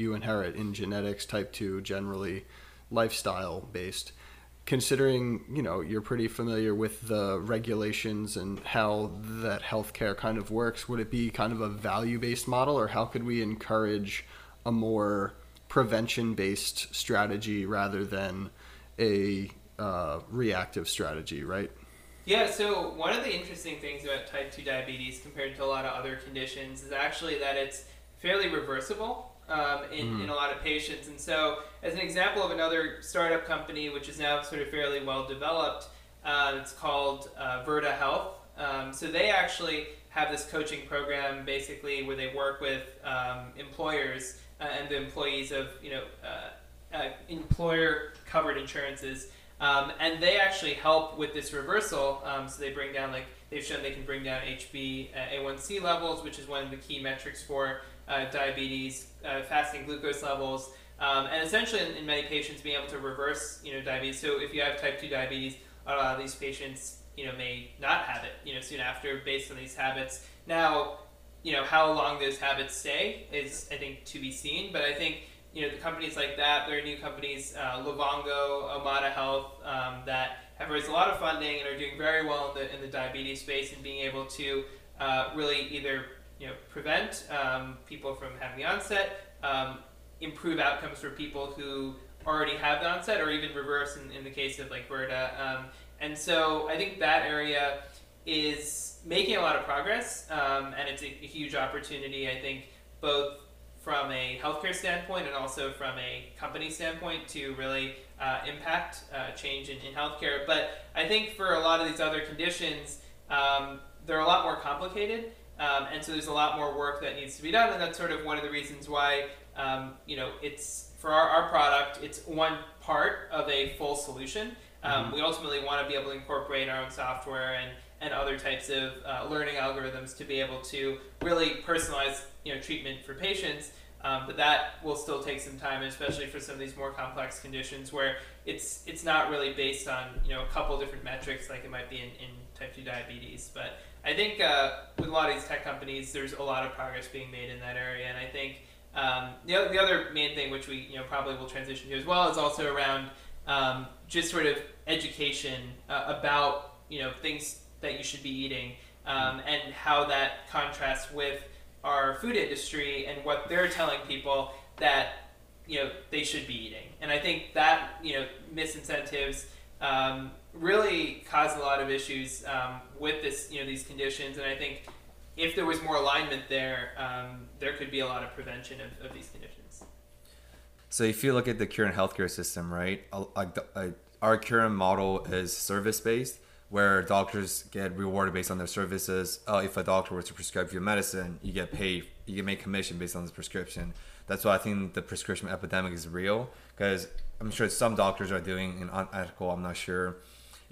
you inherit in genetics, type 2 generally lifestyle based. Considering, you know, you're pretty familiar with the regulations and how that healthcare kind of works, would it be kind of a value-based model or how could we encourage a more prevention-based strategy rather than a uh, reactive strategy, right? Yeah, so one of the interesting things about type 2 diabetes compared to a lot of other conditions is actually that it's fairly reversible um, in, mm. in a lot of patients. And so, as an example of another startup company, which is now sort of fairly well developed, uh, it's called uh, Virta Health. Um, so, they actually have this coaching program basically where they work with um, employers uh, and the employees of you know uh, uh, employer covered insurances um, and they actually help with this reversal. Um, so they bring down, like, they've shown they can bring down HB uh, A1C levels, which is one of the key metrics for uh, diabetes, uh, fasting glucose levels, um, and essentially in, in, many patients being able to reverse, you know, diabetes. So if you have type 2 diabetes, a lot of these patients, you know, may not have it, you know, soon after based on these habits. Now, you know, how long those habits stay is, I think, to be seen, but I think you know, the companies like that, there are new companies, uh, Livongo, Omada Health, um, that have raised a lot of funding and are doing very well in the, in the diabetes space and being able to uh, really either you know, prevent um, people from having the onset, um, improve outcomes for people who already have the onset, or even reverse in, in the case of like Virta. Um, and so I think that area is making a lot of progress, um, and it's a, a huge opportunity. I think both from a healthcare standpoint and also from a company standpoint to really uh, impact uh, change in, in healthcare. But I think for a lot of these other conditions, um, they're a lot more complicated. Um, and so there's a lot more work that needs to be done. And that's sort of one of the reasons why, um, you know, it's for our, our product, it's one part of a full solution. Um, mm-hmm. We ultimately want to be able to incorporate our own software and and other types of uh, learning algorithms to be able to really personalize you know treatment for patients. Um, but that will still take some time, especially for some of these more complex conditions where it's it's not really based on you know a couple different metrics like it might be in, in type two diabetes. But I think uh, with a lot of these tech companies, there's a lot of progress being made in that area, and I think um, the, other, the other main thing which we you know probably will transition to as well is also around um, just sort of education uh, about you know things that you should be eating um, and how that contrasts with our food industry and what they're telling people that you know they should be eating. And I think that you know misincentives um, really cause a lot of issues um, with this you know these conditions. And I think if there was more alignment there, um, there could be a lot of prevention of, of, these conditions. So if you look at the current healthcare system, right, like our current model is service based where doctors get rewarded based on their services. Uh, if a doctor were to prescribe you medicine, you get paid, you get made commission based on this prescription. That's why I think the prescription epidemic is real because I'm sure some doctors are doing an unethical. I'm not sure.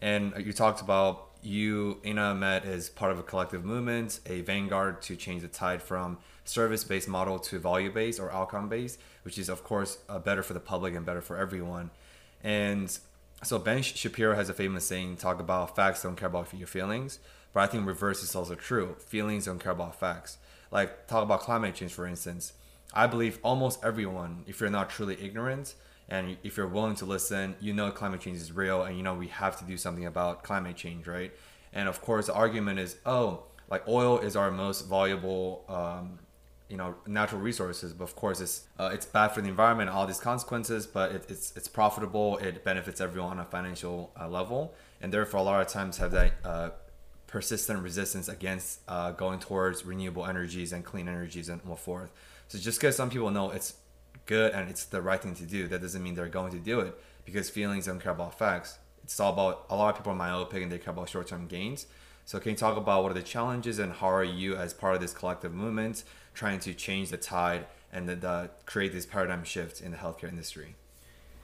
And you talked about you InnaMed, is part of a collective movement, a vanguard to change the tide from service-based model to value-based or outcome-based, which is of course uh, better for the public and better for everyone. And so Ben Shapiro has a famous saying, talk about facts don't care about your feelings. But I think reverse is also true. Feelings don't care about facts. Like talk about climate change, for instance. I believe almost everyone, if you're not truly ignorant and if you're willing to listen, you know climate change is real and you know we have to do something about climate change, right? And of course, the argument is, oh, like oil is our most valuable um, you know natural resources but of course it's uh, it's bad for the environment all these consequences but it, it's it's profitable it benefits everyone on a financial uh, level and therefore a lot of times have that uh, persistent resistance against uh, going towards renewable energies and clean energies and so forth so just because some people know it's good and it's the right thing to do that doesn't mean they're going to do it because feelings don't care about facts it's all about a lot of people are myopic and they care about short-term gains so can you talk about what are the challenges and how are you as part of this collective movement trying to change the tide and the, the create this paradigm shift in the healthcare industry?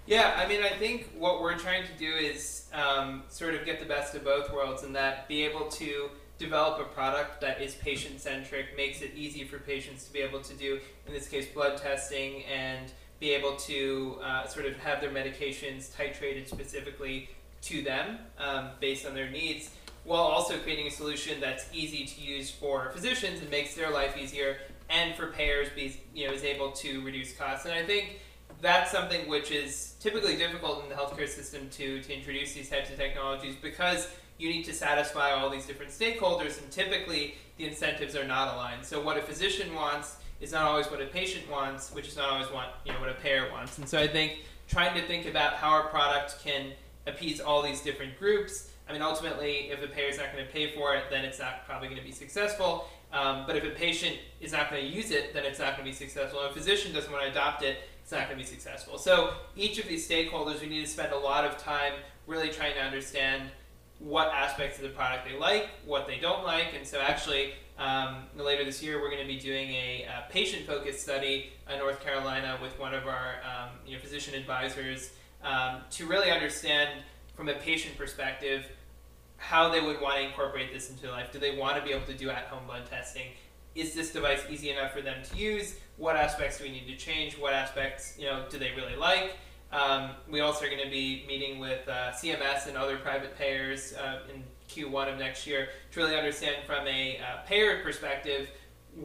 Yeah, I mean, I think what we're trying to do is um, sort of get the best of both worlds and that be able to develop a product that is patient centric, makes it easy for patients to be able to do, in this case, blood testing and be able to uh, sort of have their medications titrated specifically to them um, based on their needs, while also creating a solution that's easy to use for physicians and makes their life easier and for payers be you know is able to reduce costs. And I think that's something which is typically difficult in the healthcare system to to introduce these types of technologies because you need to satisfy all these different stakeholders and typically the incentives are not aligned. So what a physician wants is not always what a patient wants, which is not always what you know what a payer wants. And so I think trying to think about how our product can appease all these different groups. I mean, ultimately, if the payer is not going to pay for it, then it's not probably going to be successful. Um, but if a patient is not going to use it, then it's not going to be successful. If a physician doesn't want to adopt it, it's not going to be successful. So each of these stakeholders, we need to spend a lot of time really trying to understand what aspects of the product they like, what they don't like, and so actually um, later this year we're going to be doing a, a patient-focused study in North Carolina with one of our um, you know, physician advisors um, to really understand from a patient perspective how they would want to incorporate this into their life. Do they want to be able to do at-home blood testing? Is this device easy enough for them to use? What aspects do we need to change? What aspects, you know, do they really like? Um, we also are going to be meeting with uh, CMS and other private payers uh, in Q1 of next year to really understand from a uh, payer perspective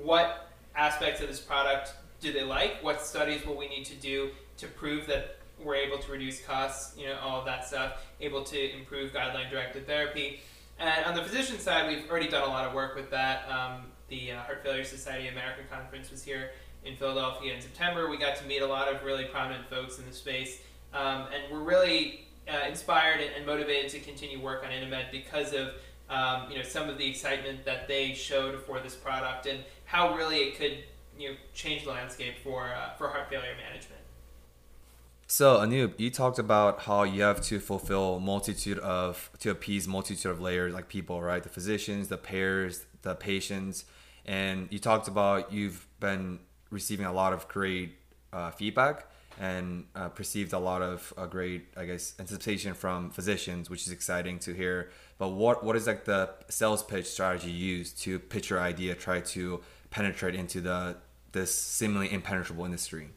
what aspects of this product do they like? What studies will we need to do to prove that we're able to reduce costs, you know, all of that stuff, able to improve guideline directed therapy. And on the physician side, we've already done a lot of work with that. Um, the uh, Heart Failure Society America conference was here in Philadelphia in September. We got to meet a lot of really prominent folks in the space, um, and we're really uh, inspired and, motivated to continue work on InnaMed because of um, you know some of the excitement that they showed for this product and how really it could you know change the landscape for uh, for heart failure management. So Anup, you talked about how you have to fulfill multitude of to appease multitude of layers like people, right? The physicians, the payers, the patients, and you talked about you've been receiving a lot of great uh, feedback and uh, perceived a lot of uh, great, I guess, anticipation from physicians, which is exciting to hear. But what what is like the sales pitch strategy used to pitch your idea, try to penetrate into the this seemingly impenetrable industry?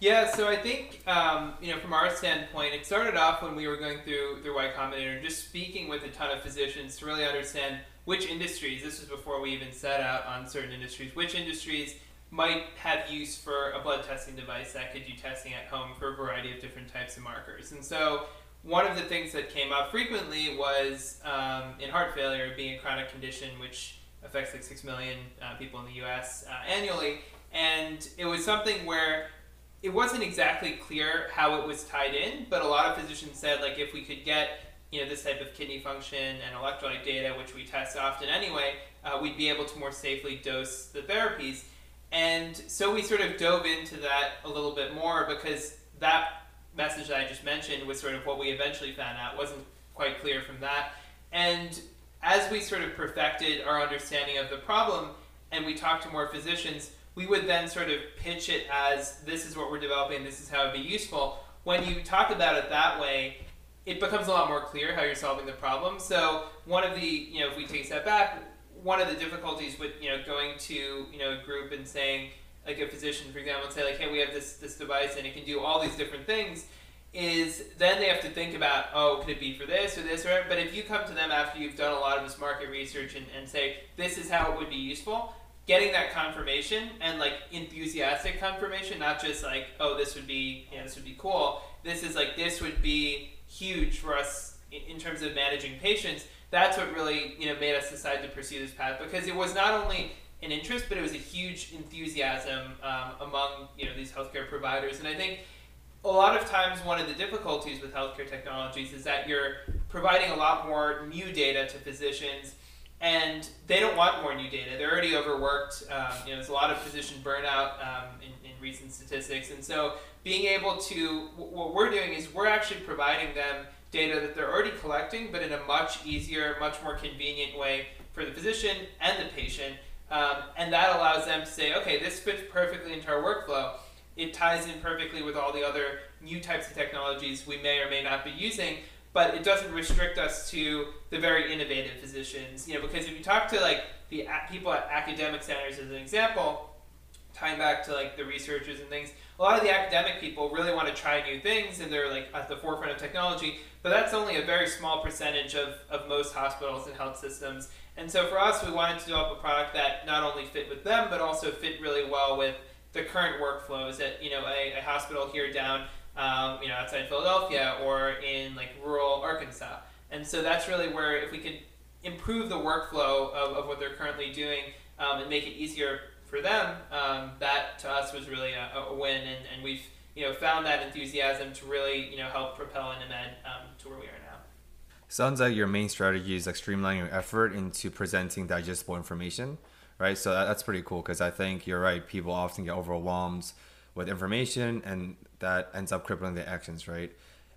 Yeah, so I think um, you know from our standpoint, it started off when we were going through through Y Combinator, just speaking with a ton of physicians to really understand which industries. This was before we even set out on certain industries. Which industries might have use for a blood testing device that could do testing at home for a variety of different types of markers. And so one of the things that came up frequently was um, in heart failure being a chronic condition which affects like six million uh, people in the U.S. Uh, annually, and it was something where it wasn't exactly clear how it was tied in, but a lot of physicians said like if we could get you know this type of kidney function and electrolyte data, which we test often anyway, uh, we'd be able to more safely dose the therapies. And so we sort of dove into that a little bit more because that message that I just mentioned was sort of what we eventually found out. Wasn't quite clear from that. And as we sort of perfected our understanding of the problem and we talked to more physicians, we would then sort of pitch it as this is what we're developing, this is how it'd be useful. When you talk about it that way, it becomes a lot more clear how you're solving the problem. So one of the, you know, if we take a step back, one of the difficulties with, you know, going to, you know, a group and saying, like a physician, for example, and say like, hey, we have this this device and it can do all these different things, is then they have to think about, oh, could it be for this or this or but if you come to them after you've done a lot of this market research and, and say, this is how it would be useful, getting that confirmation and like enthusiastic confirmation, not just like, oh, this would be, know, this would be cool. This is like, this would be huge for us in, in terms of managing patients. That's what really, you know, made us decide to pursue this path because it was not only an interest, but it was a huge enthusiasm um, among, you know, these healthcare providers. And I think a lot of times one of the difficulties with healthcare technologies is that you're providing a lot more new data to physicians and they don't want more new data. They're already overworked. Um, you know, there's a lot of physician burnout um, in, in, recent statistics, and so being able to what we're doing is we're actually providing them data that they're already collecting, but in a much easier, much more convenient way for the physician and the patient, um, and that allows them to say, okay, this fits perfectly into our workflow. It ties in perfectly with all the other new types of technologies we may or may not be using but it doesn't restrict us to the very innovative physicians. You know, because if you talk to like the people at academic centers as an example, tying back to like the researchers and things, a lot of the academic people really want to try new things and they're like at the forefront of technology, but that's only a very small percentage of, of most hospitals and health systems. And so for us, we wanted to develop a product that not only fit with them, but also fit really well with the current workflows at you know a, a hospital here down um, you know, outside Philadelphia or in like rural Arkansas. And so that's really where if we could improve the workflow of, of what they're currently doing um, and make it easier for them, um, that to us was really a, a win. And, and we've you know found that enthusiasm to really you know help propel InnaMed um, to where we are now. Sounds like your main strategy is like streamlining your effort into presenting digestible information, right? So that, that's pretty cool because I think you're right. People often get overwhelmed with information and that ends up crippling their actions, right?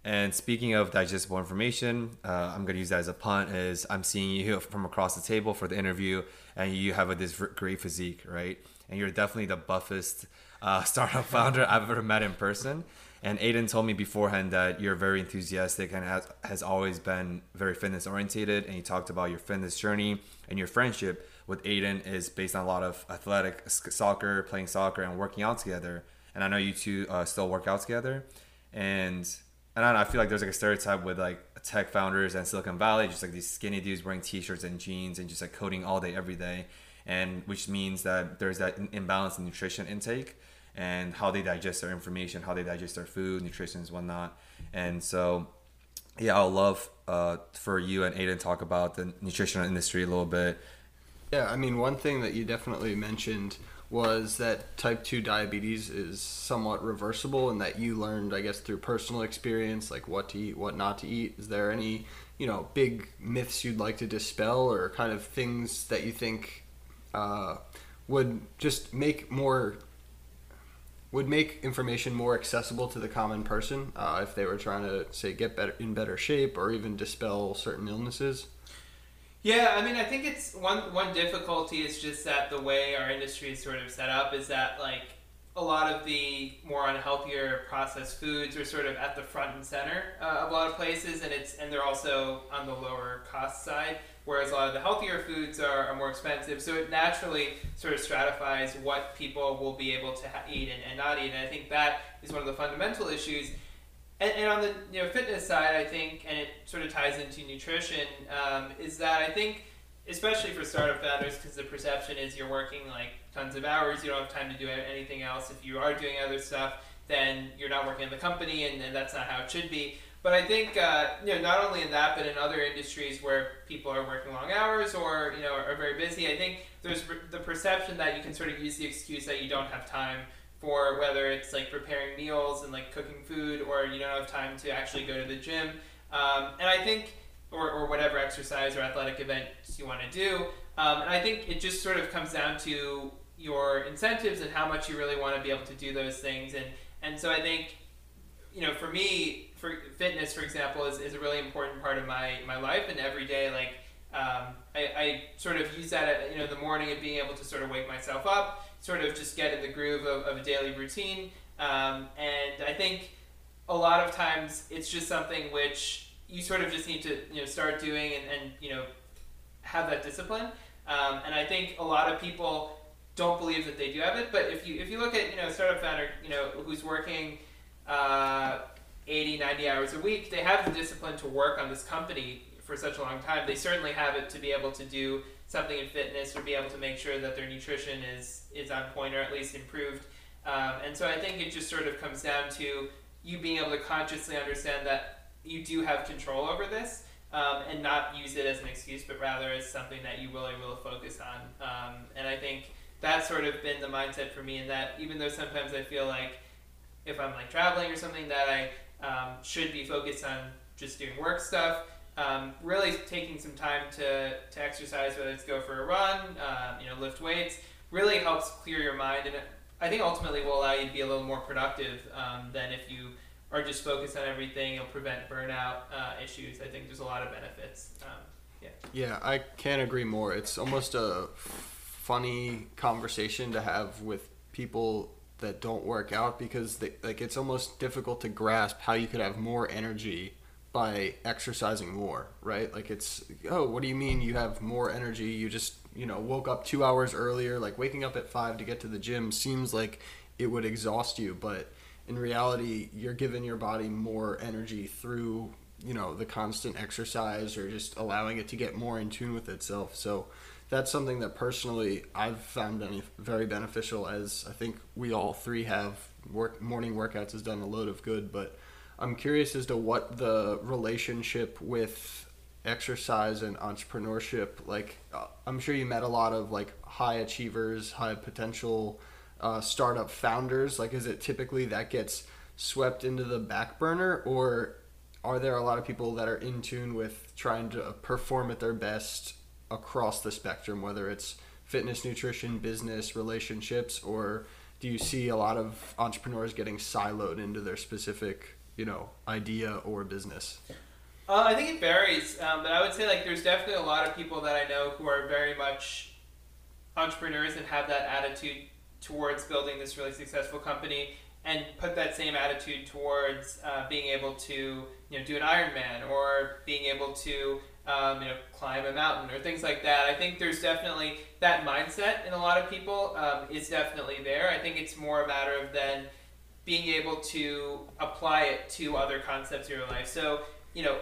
And speaking of digestible information, uh, I'm going to use that as a punt. Is I'm seeing you from across the table for the interview, and you have a, this great physique, right? And you're definitely the buffest uh, startup founder I've ever met in person. And Aiden told me beforehand that you're very enthusiastic and has, has always been very fitness orientated. And you talked about your fitness journey and your friendship with Aiden is based on a lot of athletic soccer, playing soccer, and working out together and I know you two uh, still work out together, and and I, know, I feel like there's like a stereotype with like tech founders and Silicon Valley, just like these skinny dudes wearing t-shirts and jeans and just like coding all day every day, and which means that there's that imbalance in nutrition intake and how they digest their information, how they digest their food, nutrition, whatnot, and so. Yeah, I'll love uh, for you and Aiden talk about the nutritional industry a little bit. Yeah, I mean, one thing that you definitely mentioned was that type 2 diabetes is somewhat reversible and that you learned i guess through personal experience like what to eat what not to eat. Is there any you know big myths you'd like to dispel or kind of things that you think uh, would just make more would make information more accessible to the common person uh, if they were trying to say get better in better shape or even dispel certain illnesses yeah, I mean, I think it's one one difficulty is just that the way our industry is sort of set up is that like a lot of the more unhealthier processed foods are sort of at the front and center uh, of a lot of places, and it's and they're also on the lower cost side. Whereas a lot of the healthier foods are, are more expensive, so it naturally sort of stratifies what people will be able to ha- eat and, and not eat. And I think that is one of the fundamental issues and, and on the you know fitness side, I think, and it sort of ties into nutrition, um, is that I think, especially for startup founders, because the perception is you're working like tons of hours, you don't have time to do anything else. If you are doing other stuff, then you're not working in the company, and, and that's not how it should be. But I think uh, you know not only in that, but in other industries where people are working long hours or you know are very busy. I think there's the perception that you can sort of use the excuse that you don't have time for whether it's like preparing meals and like cooking food or you don't have time to actually go to the gym. Um, and I think or, or whatever exercise or athletic events you want to do. Um, and I think it just sort of comes down to your incentives and how much you really want to be able to do those things. And and so I think you know, for me, for fitness, for example, is, is a really important part of my, my life and every day. Like, um, I, I sort of use that, at, you know, the morning of being able to sort of wake myself up, sort of just get in the groove of, of a daily routine. Um, and I think a lot of times it's just something which you sort of just need to, you know, start doing and, and you know, have that discipline. Um, and I think a lot of people don't believe that they do have it. But if you if you look at you know a startup founder, you know, who's working uh, 80, 90 hours a week, they have the discipline to work on this company for such a long time. They certainly have it to be able to do something in fitness or be able to make sure that their nutrition is, is on point or at least improved. Um, and so I think it just sort of comes down to you being able to consciously understand that you do have control over this um, and not use it as an excuse, but rather as something that you really will focus on. Um, and I think that's sort of been the mindset for me, in that even though sometimes I feel like if I'm like traveling or something that I um, should be focused on just doing work stuff. Um, really taking some time to, to exercise, whether it's go for a run, uh, you know, lift weights, really helps clear your mind, and I think ultimately will allow you to be a little more productive um, than if you are just focused on everything. It'll prevent burnout uh, issues. I think there's a lot of benefits. Um, yeah. Yeah, I can't agree more. It's almost a funny conversation to have with people that don't work out because they, like it's almost difficult to grasp how you could have more energy by exercising more, right? Like it's oh, what do you mean you have more energy? You just, you know, woke up 2 hours earlier, like waking up at 5 to get to the gym seems like it would exhaust you, but in reality, you're giving your body more energy through, you know, the constant exercise or just allowing it to get more in tune with itself. So that's something that personally I've found very beneficial. As I think we all three have work morning workouts has done a load of good. But I'm curious as to what the relationship with exercise and entrepreneurship like. Uh, I'm sure you met a lot of like high achievers, high potential uh, startup founders. Like, is it typically that gets swept into the back burner, or are there a lot of people that are in tune with trying to perform at their best across the spectrum, whether it's fitness, nutrition, business, relationships, or do you see a lot of entrepreneurs getting siloed into their specific, you know, idea or business? Uh, I think it varies, um, but I would say like there's definitely a lot of people that I know who are very much entrepreneurs and have that attitude towards building this really successful company and put that same attitude towards uh, being able to you know do an Ironman or being able to um, you know, climb a mountain or things like that. I think there's definitely that mindset in a lot of people um, is definitely there. I think it's more a matter of then being able to apply it to other concepts in your life. So, you know,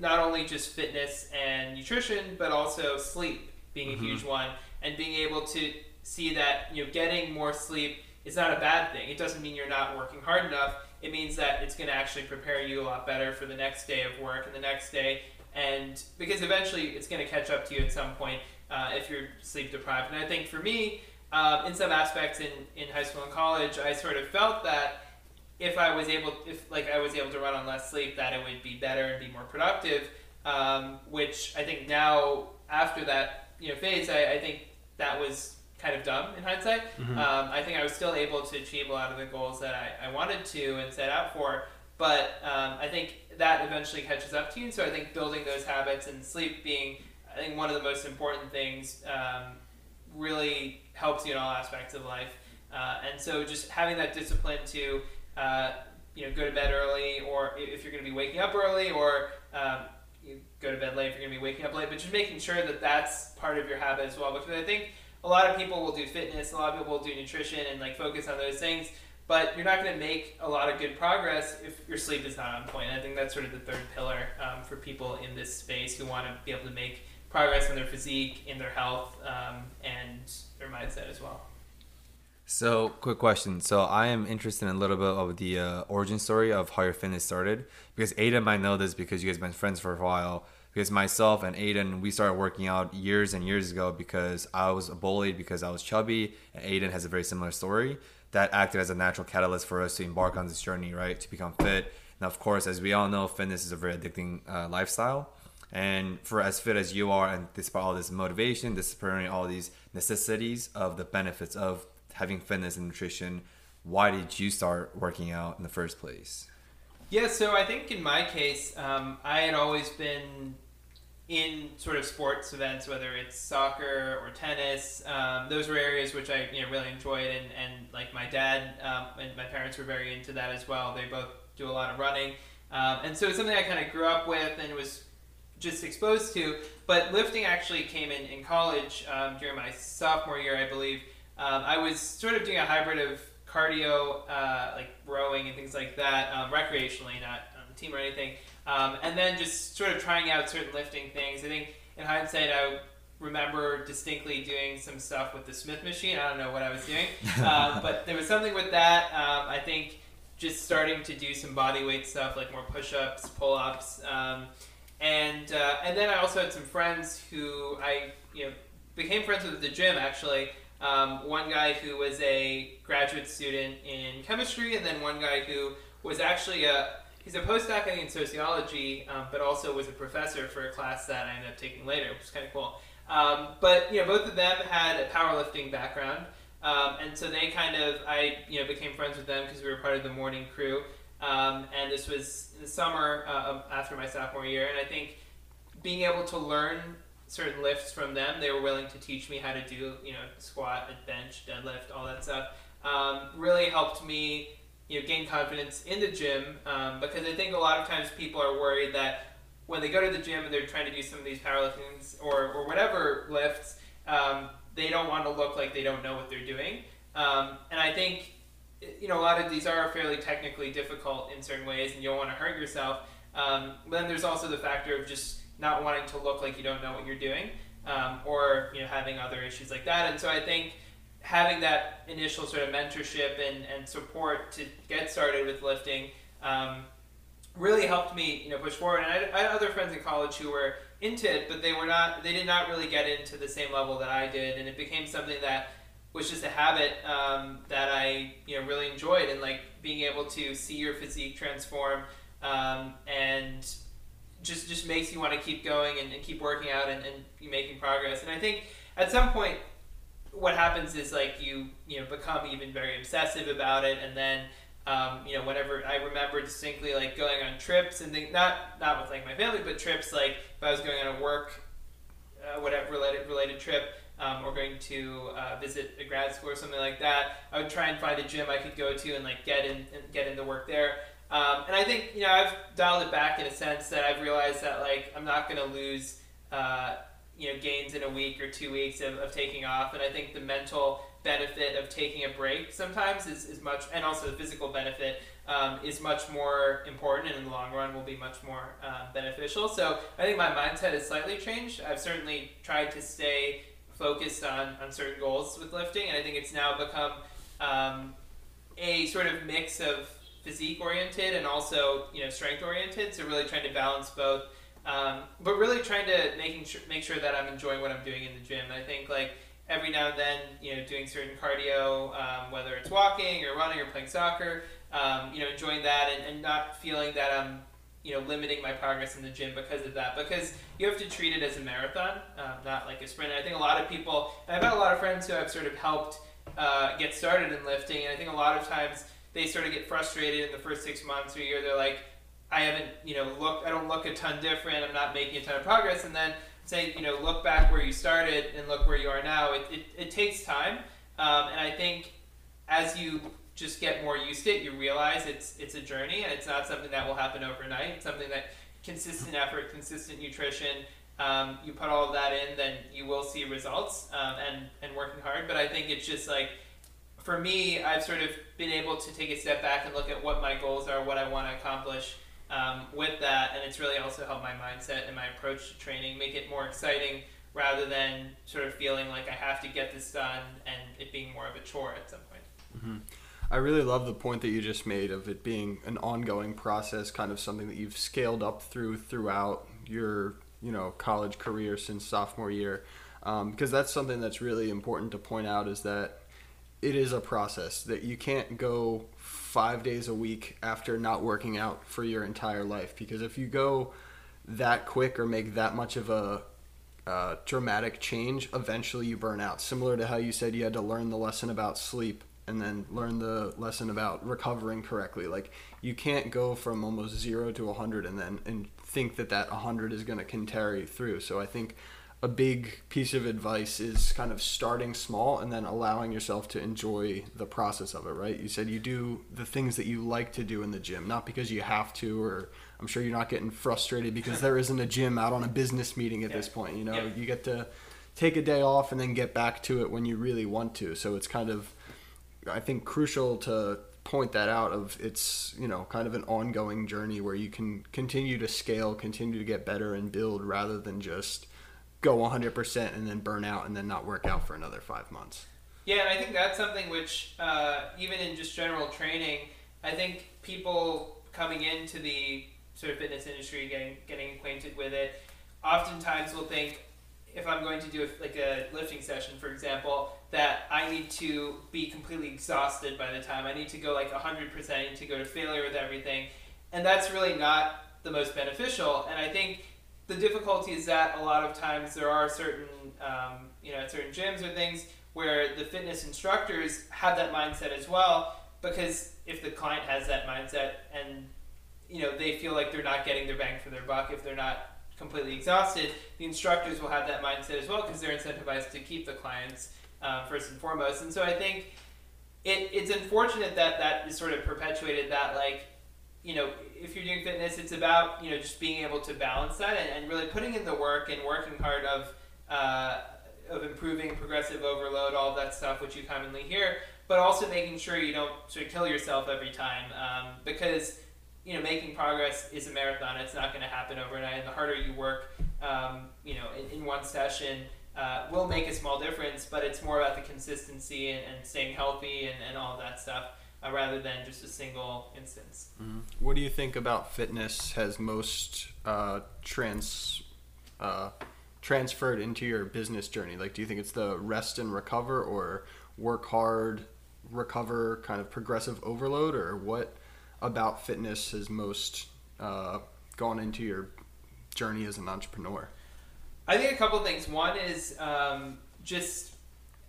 not only just fitness and nutrition, but also sleep being mm-hmm. a huge one, and being able to see that you know getting more sleep is not a bad thing. It doesn't mean you're not working hard enough. It means that it's going to actually prepare you a lot better for the next day of work and the next day and because eventually it's going to catch up to you at some point uh, if you're sleep deprived. And I think for me, uh, in some aspects in, in high school and college, I sort of felt that if I was able, if like I was able to run on less sleep, that it would be better and be more productive. Um, which I think now after that you know phase, I, I think that was kind of dumb in hindsight. Mm-hmm. Um, I think I was still able to achieve a lot of the goals that I, I wanted to and set out for, but um, I think that eventually catches up to you. So I think building those habits and sleep being, I think, one of the most important things um, really helps you in all aspects of life. Uh, and so just having that discipline to, uh, you know, go to bed early, or if you're going to be waking up early, or um, you go to bed late if you're going to be waking up late, but just making sure that that's part of your habit as well. Because I think a lot of people will do fitness, a lot of people will do nutrition, and like focus on those things but you're not going to make a lot of good progress if your sleep is not on point. I think that's sort of the third pillar um, for people in this space who want to be able to make progress in their physique, in their health, um, and their mindset as well. So, quick question. So, I am interested in a little bit of the uh, origin story of how your fitness started because Aiden might know this because you guys have been friends for a while. Because myself and Aiden, we started working out years and years ago because I was bullied because I was chubby, and Aiden has a very similar story that acted as a natural catalyst for us to embark on this journey, right, to become fit. And of course, as we all know, fitness is a very addicting uh, lifestyle. And for as fit as you are, and despite all this motivation, despite all these necessities of the benefits of having fitness and nutrition, why did you start working out in the first place? Yeah, so I think in my case, um, I had always been in sort of sports events, whether it's soccer or tennis. Um, those were areas which I you know, really enjoyed, and, and like my dad um, and my parents were very into that as well. They both do a lot of running, um, and so it's something I kind of grew up with and was just exposed to. But lifting actually came in in college um, during my sophomore year, I believe. Um, I was sort of doing a hybrid of cardio, uh, like rowing and things like that, um, recreationally, not on the team or anything. Um, and then just sort of trying out certain lifting things. I think in hindsight, I remember distinctly doing some stuff with the Smith machine. I don't know what I was doing, uh, but there was something with that. Um, I think just starting to do some body weight stuff, like more push-ups, pull-ups, um, and uh, and then I also had some friends who I you know became friends with at the gym actually. Um, one guy who was a graduate student in chemistry, and then one guy who was actually a he's a postdoc in sociology, um, but also was a professor for a class that I ended up taking later, which is kind of cool. Um, but you know, both of them had a powerlifting background, um, and so they kind of I you know became friends with them because we were part of the morning crew. Um, and this was in the summer uh, after my sophomore year, and I think being able to learn certain lifts from them, they were willing to teach me how to do you know squat, bench, deadlift, all that stuff. Um, really helped me you know, gain confidence in the gym um, because I think a lot of times people are worried that when they go to the gym and they're trying to do some of these powerliftings or, or whatever lifts, um, they don't want to look like they don't know what they're doing. Um, and I think, you know, a lot of these are fairly technically difficult in certain ways and you don't want to hurt yourself. Um, but then there's also the factor of just not wanting to look like you don't know what you're doing um, or, you know, having other issues like that. And so I think having that initial sort of mentorship and, and support to get started with lifting um, really helped me, you know, push forward. And I, I, had other friends in college who were into it, but they were not, they did not really get into the same level that I did. And it became something that was just a habit um, that I, you know, really enjoyed. And like being able to see your physique transform um, and just, just makes you want to keep going and, and keep working out and, and making progress. And I think at some point, what happens is like you you know become even very obsessive about it, and then um, you know whenever I remember distinctly like going on trips and not not with like my family, but trips like if I was going on a work uh, whatever related related trip. Um, or going to uh, visit a grad school or something like that, I would try and find a gym I could go to and like get in and get into work there. Um, and I think you know I've dialed it back in a sense that I've realized that like I'm not going to lose uh, you know gains in a week or two weeks of, of taking off. And i think the mental benefit of taking a break sometimes is, is much and also the physical benefit um, is much more important and in the long run will be much more uh, beneficial. So i think my mindset has slightly changed. I've certainly tried to stay focused on, on certain goals with lifting and i think it's now become um, a sort of mix of physique oriented and also you know strength oriented so really trying to balance both um, but really trying to making sure, make sure that I'm enjoying what I'm doing in the gym. I think like every now and then, you know, doing certain cardio, um, whether it's walking or running or playing soccer, um, you know, enjoying that and, and not feeling that I'm, you know, limiting my progress in the gym because of that. Because you have to treat it as a marathon, um, not like a sprint. And I think a lot of people, and I've had a lot of friends who have sort of helped uh, get started in lifting, and I think a lot of times they sort of get frustrated in the first six months or year. They're like, I haven't, you know, look. I don't look a ton different. I'm not making a ton of progress. And then say, you know, look back where you started and look where you are now. It, it, it takes time. Um, and I think as you just get more used to it, you realize it's it's a journey and it's not something that will happen overnight. It's something that consistent effort, consistent nutrition. Um, you put all of that in, then you will see results um, and and working hard. But I think it's just like for me, I've sort of been able to take a step back and look at what my goals are, what I want to accomplish, um, with that, and it's really also helped my mindset and my approach to training, make it more exciting rather than sort of feeling like I have to get this done and it being more of a chore at some point. I really love the point that you just made of it being an ongoing process, kind of something that you've scaled up through throughout your you know college career since sophomore year, um, because that's something that's really important to point out is that it is a process that you can't go five days a week after not working out for your entire life because if you go that quick or make that much of a uh, dramatic change, eventually you burn out. Similar to how you said you had to learn the lesson about sleep and then learn the lesson about recovering correctly. Like you can't go from almost zero to a hundred and then and think that that hundred is going to carry through. So I think a big piece of advice is kind of starting small and then allowing yourself to enjoy the process of it. Right? You said you do the things that you like to do in the gym, not because you have to, or I'm sure you're not getting frustrated because there isn't a gym out on a business meeting at Yeah. this point. You know, Yeah. you get to take a day off and then get back to it when you really want to. So it's kind of I think crucial to point that out of it's you know kind of an ongoing journey where you can continue to scale continue to get better and build rather than just go 100% and then burn out and then not work out for another five months. Yeah, and I think that's something which, uh, even in just general training, I think people coming into the sort of fitness industry, getting getting acquainted with it, oftentimes will think, if I'm going to do a, like a lifting session, for example, that I need to be completely exhausted by the time. I need to go like 100%, I need to go to failure with everything, and that's really not the most beneficial. And I think the difficulty is that a lot of times there are certain, um, you know, certain gyms or things where the fitness instructors have that mindset as well, because if the client has that mindset and you know they feel like they're not getting their bang for their buck if they're not completely exhausted, the instructors will have that mindset as well because they're incentivized to keep the clients uh, first and foremost. And so I think it, it's unfortunate that that is sort of perpetuated that like you know if you're doing fitness it's about you know just being able to balance that and, and really putting in the work and working hard of uh, of improving progressive overload all that stuff which you commonly hear but also making sure you don't sort of kill yourself every time um, because you know making progress is a marathon. It's not going to happen overnight. And the harder you work um, you know in, in one session uh, will make a small difference but it's more about the consistency and, and staying healthy and, and all that stuff uh, rather than just a single instance. What do you think about fitness has most uh, trans uh, transferred into your business journey? Like do you think it's the rest and recover or work hard recover kind of progressive overload or what about fitness has most uh, gone into your journey as an entrepreneur I think a couple things. One is um, just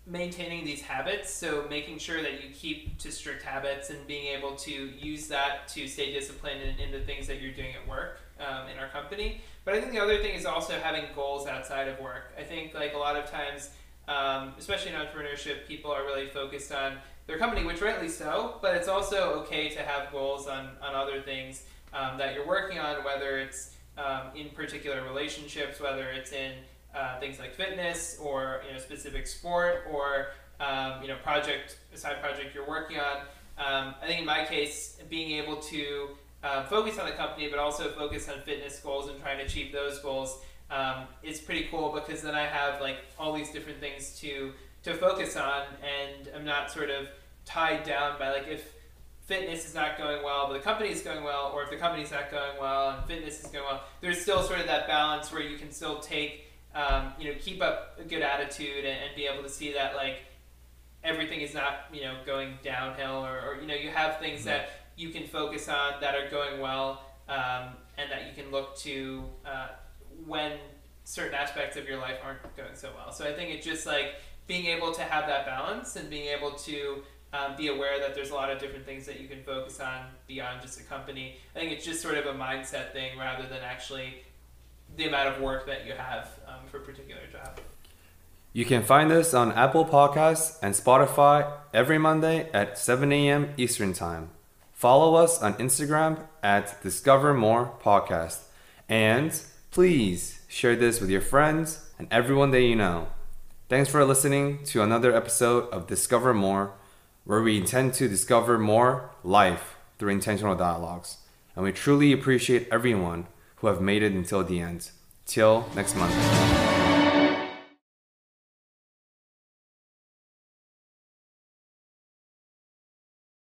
maintaining these habits, so making sure that you keep to strict habits and being able to use that to stay disciplined in, in the things that you're doing at work um, in our company. But I think the other thing is also having goals outside of work. I think like a lot of times, um, especially in entrepreneurship, people are really focused on their company, which rightly so. But it's also okay to have goals on on other things um, that you're working on, whether it's um, in particular relationships, whether it's in uh, things like fitness or you know specific sport or um, you know project a side project you're working on. Um, I think in my case, being able to uh, focus on the company, but also focus on fitness goals and trying to achieve those goals um, is pretty cool because then I have like all these different things to to focus on, and I'm not sort of tied down by like if fitness is not going well, but the company is going well, or if the company's not going well and fitness is going well, there's still sort of that balance where you can still take, um, you know, keep up a good attitude and, and be able to see that like everything is not, you know, going downhill, or, or you know, you have things that you can focus on that are going well, um, and that you can look to uh, when certain aspects of your life aren't going so well. So I think it's just like being able to have that balance and being able to um, be aware that there's a lot of different things that you can focus on beyond just a company. I think it's just sort of a mindset thing rather than actually the amount of work that you have um, for a particular job. You can find us on Apple Podcasts and Spotify every Monday at 7 a.m. Eastern Time. Follow us on Instagram at Discover More Podcast. And please share this with your friends and everyone that you know. Thanks for listening to another episode of Discover More, where we intend to discover more life through intentional dialogues. And we truly appreciate everyone who have made it until the end. Till next Monday.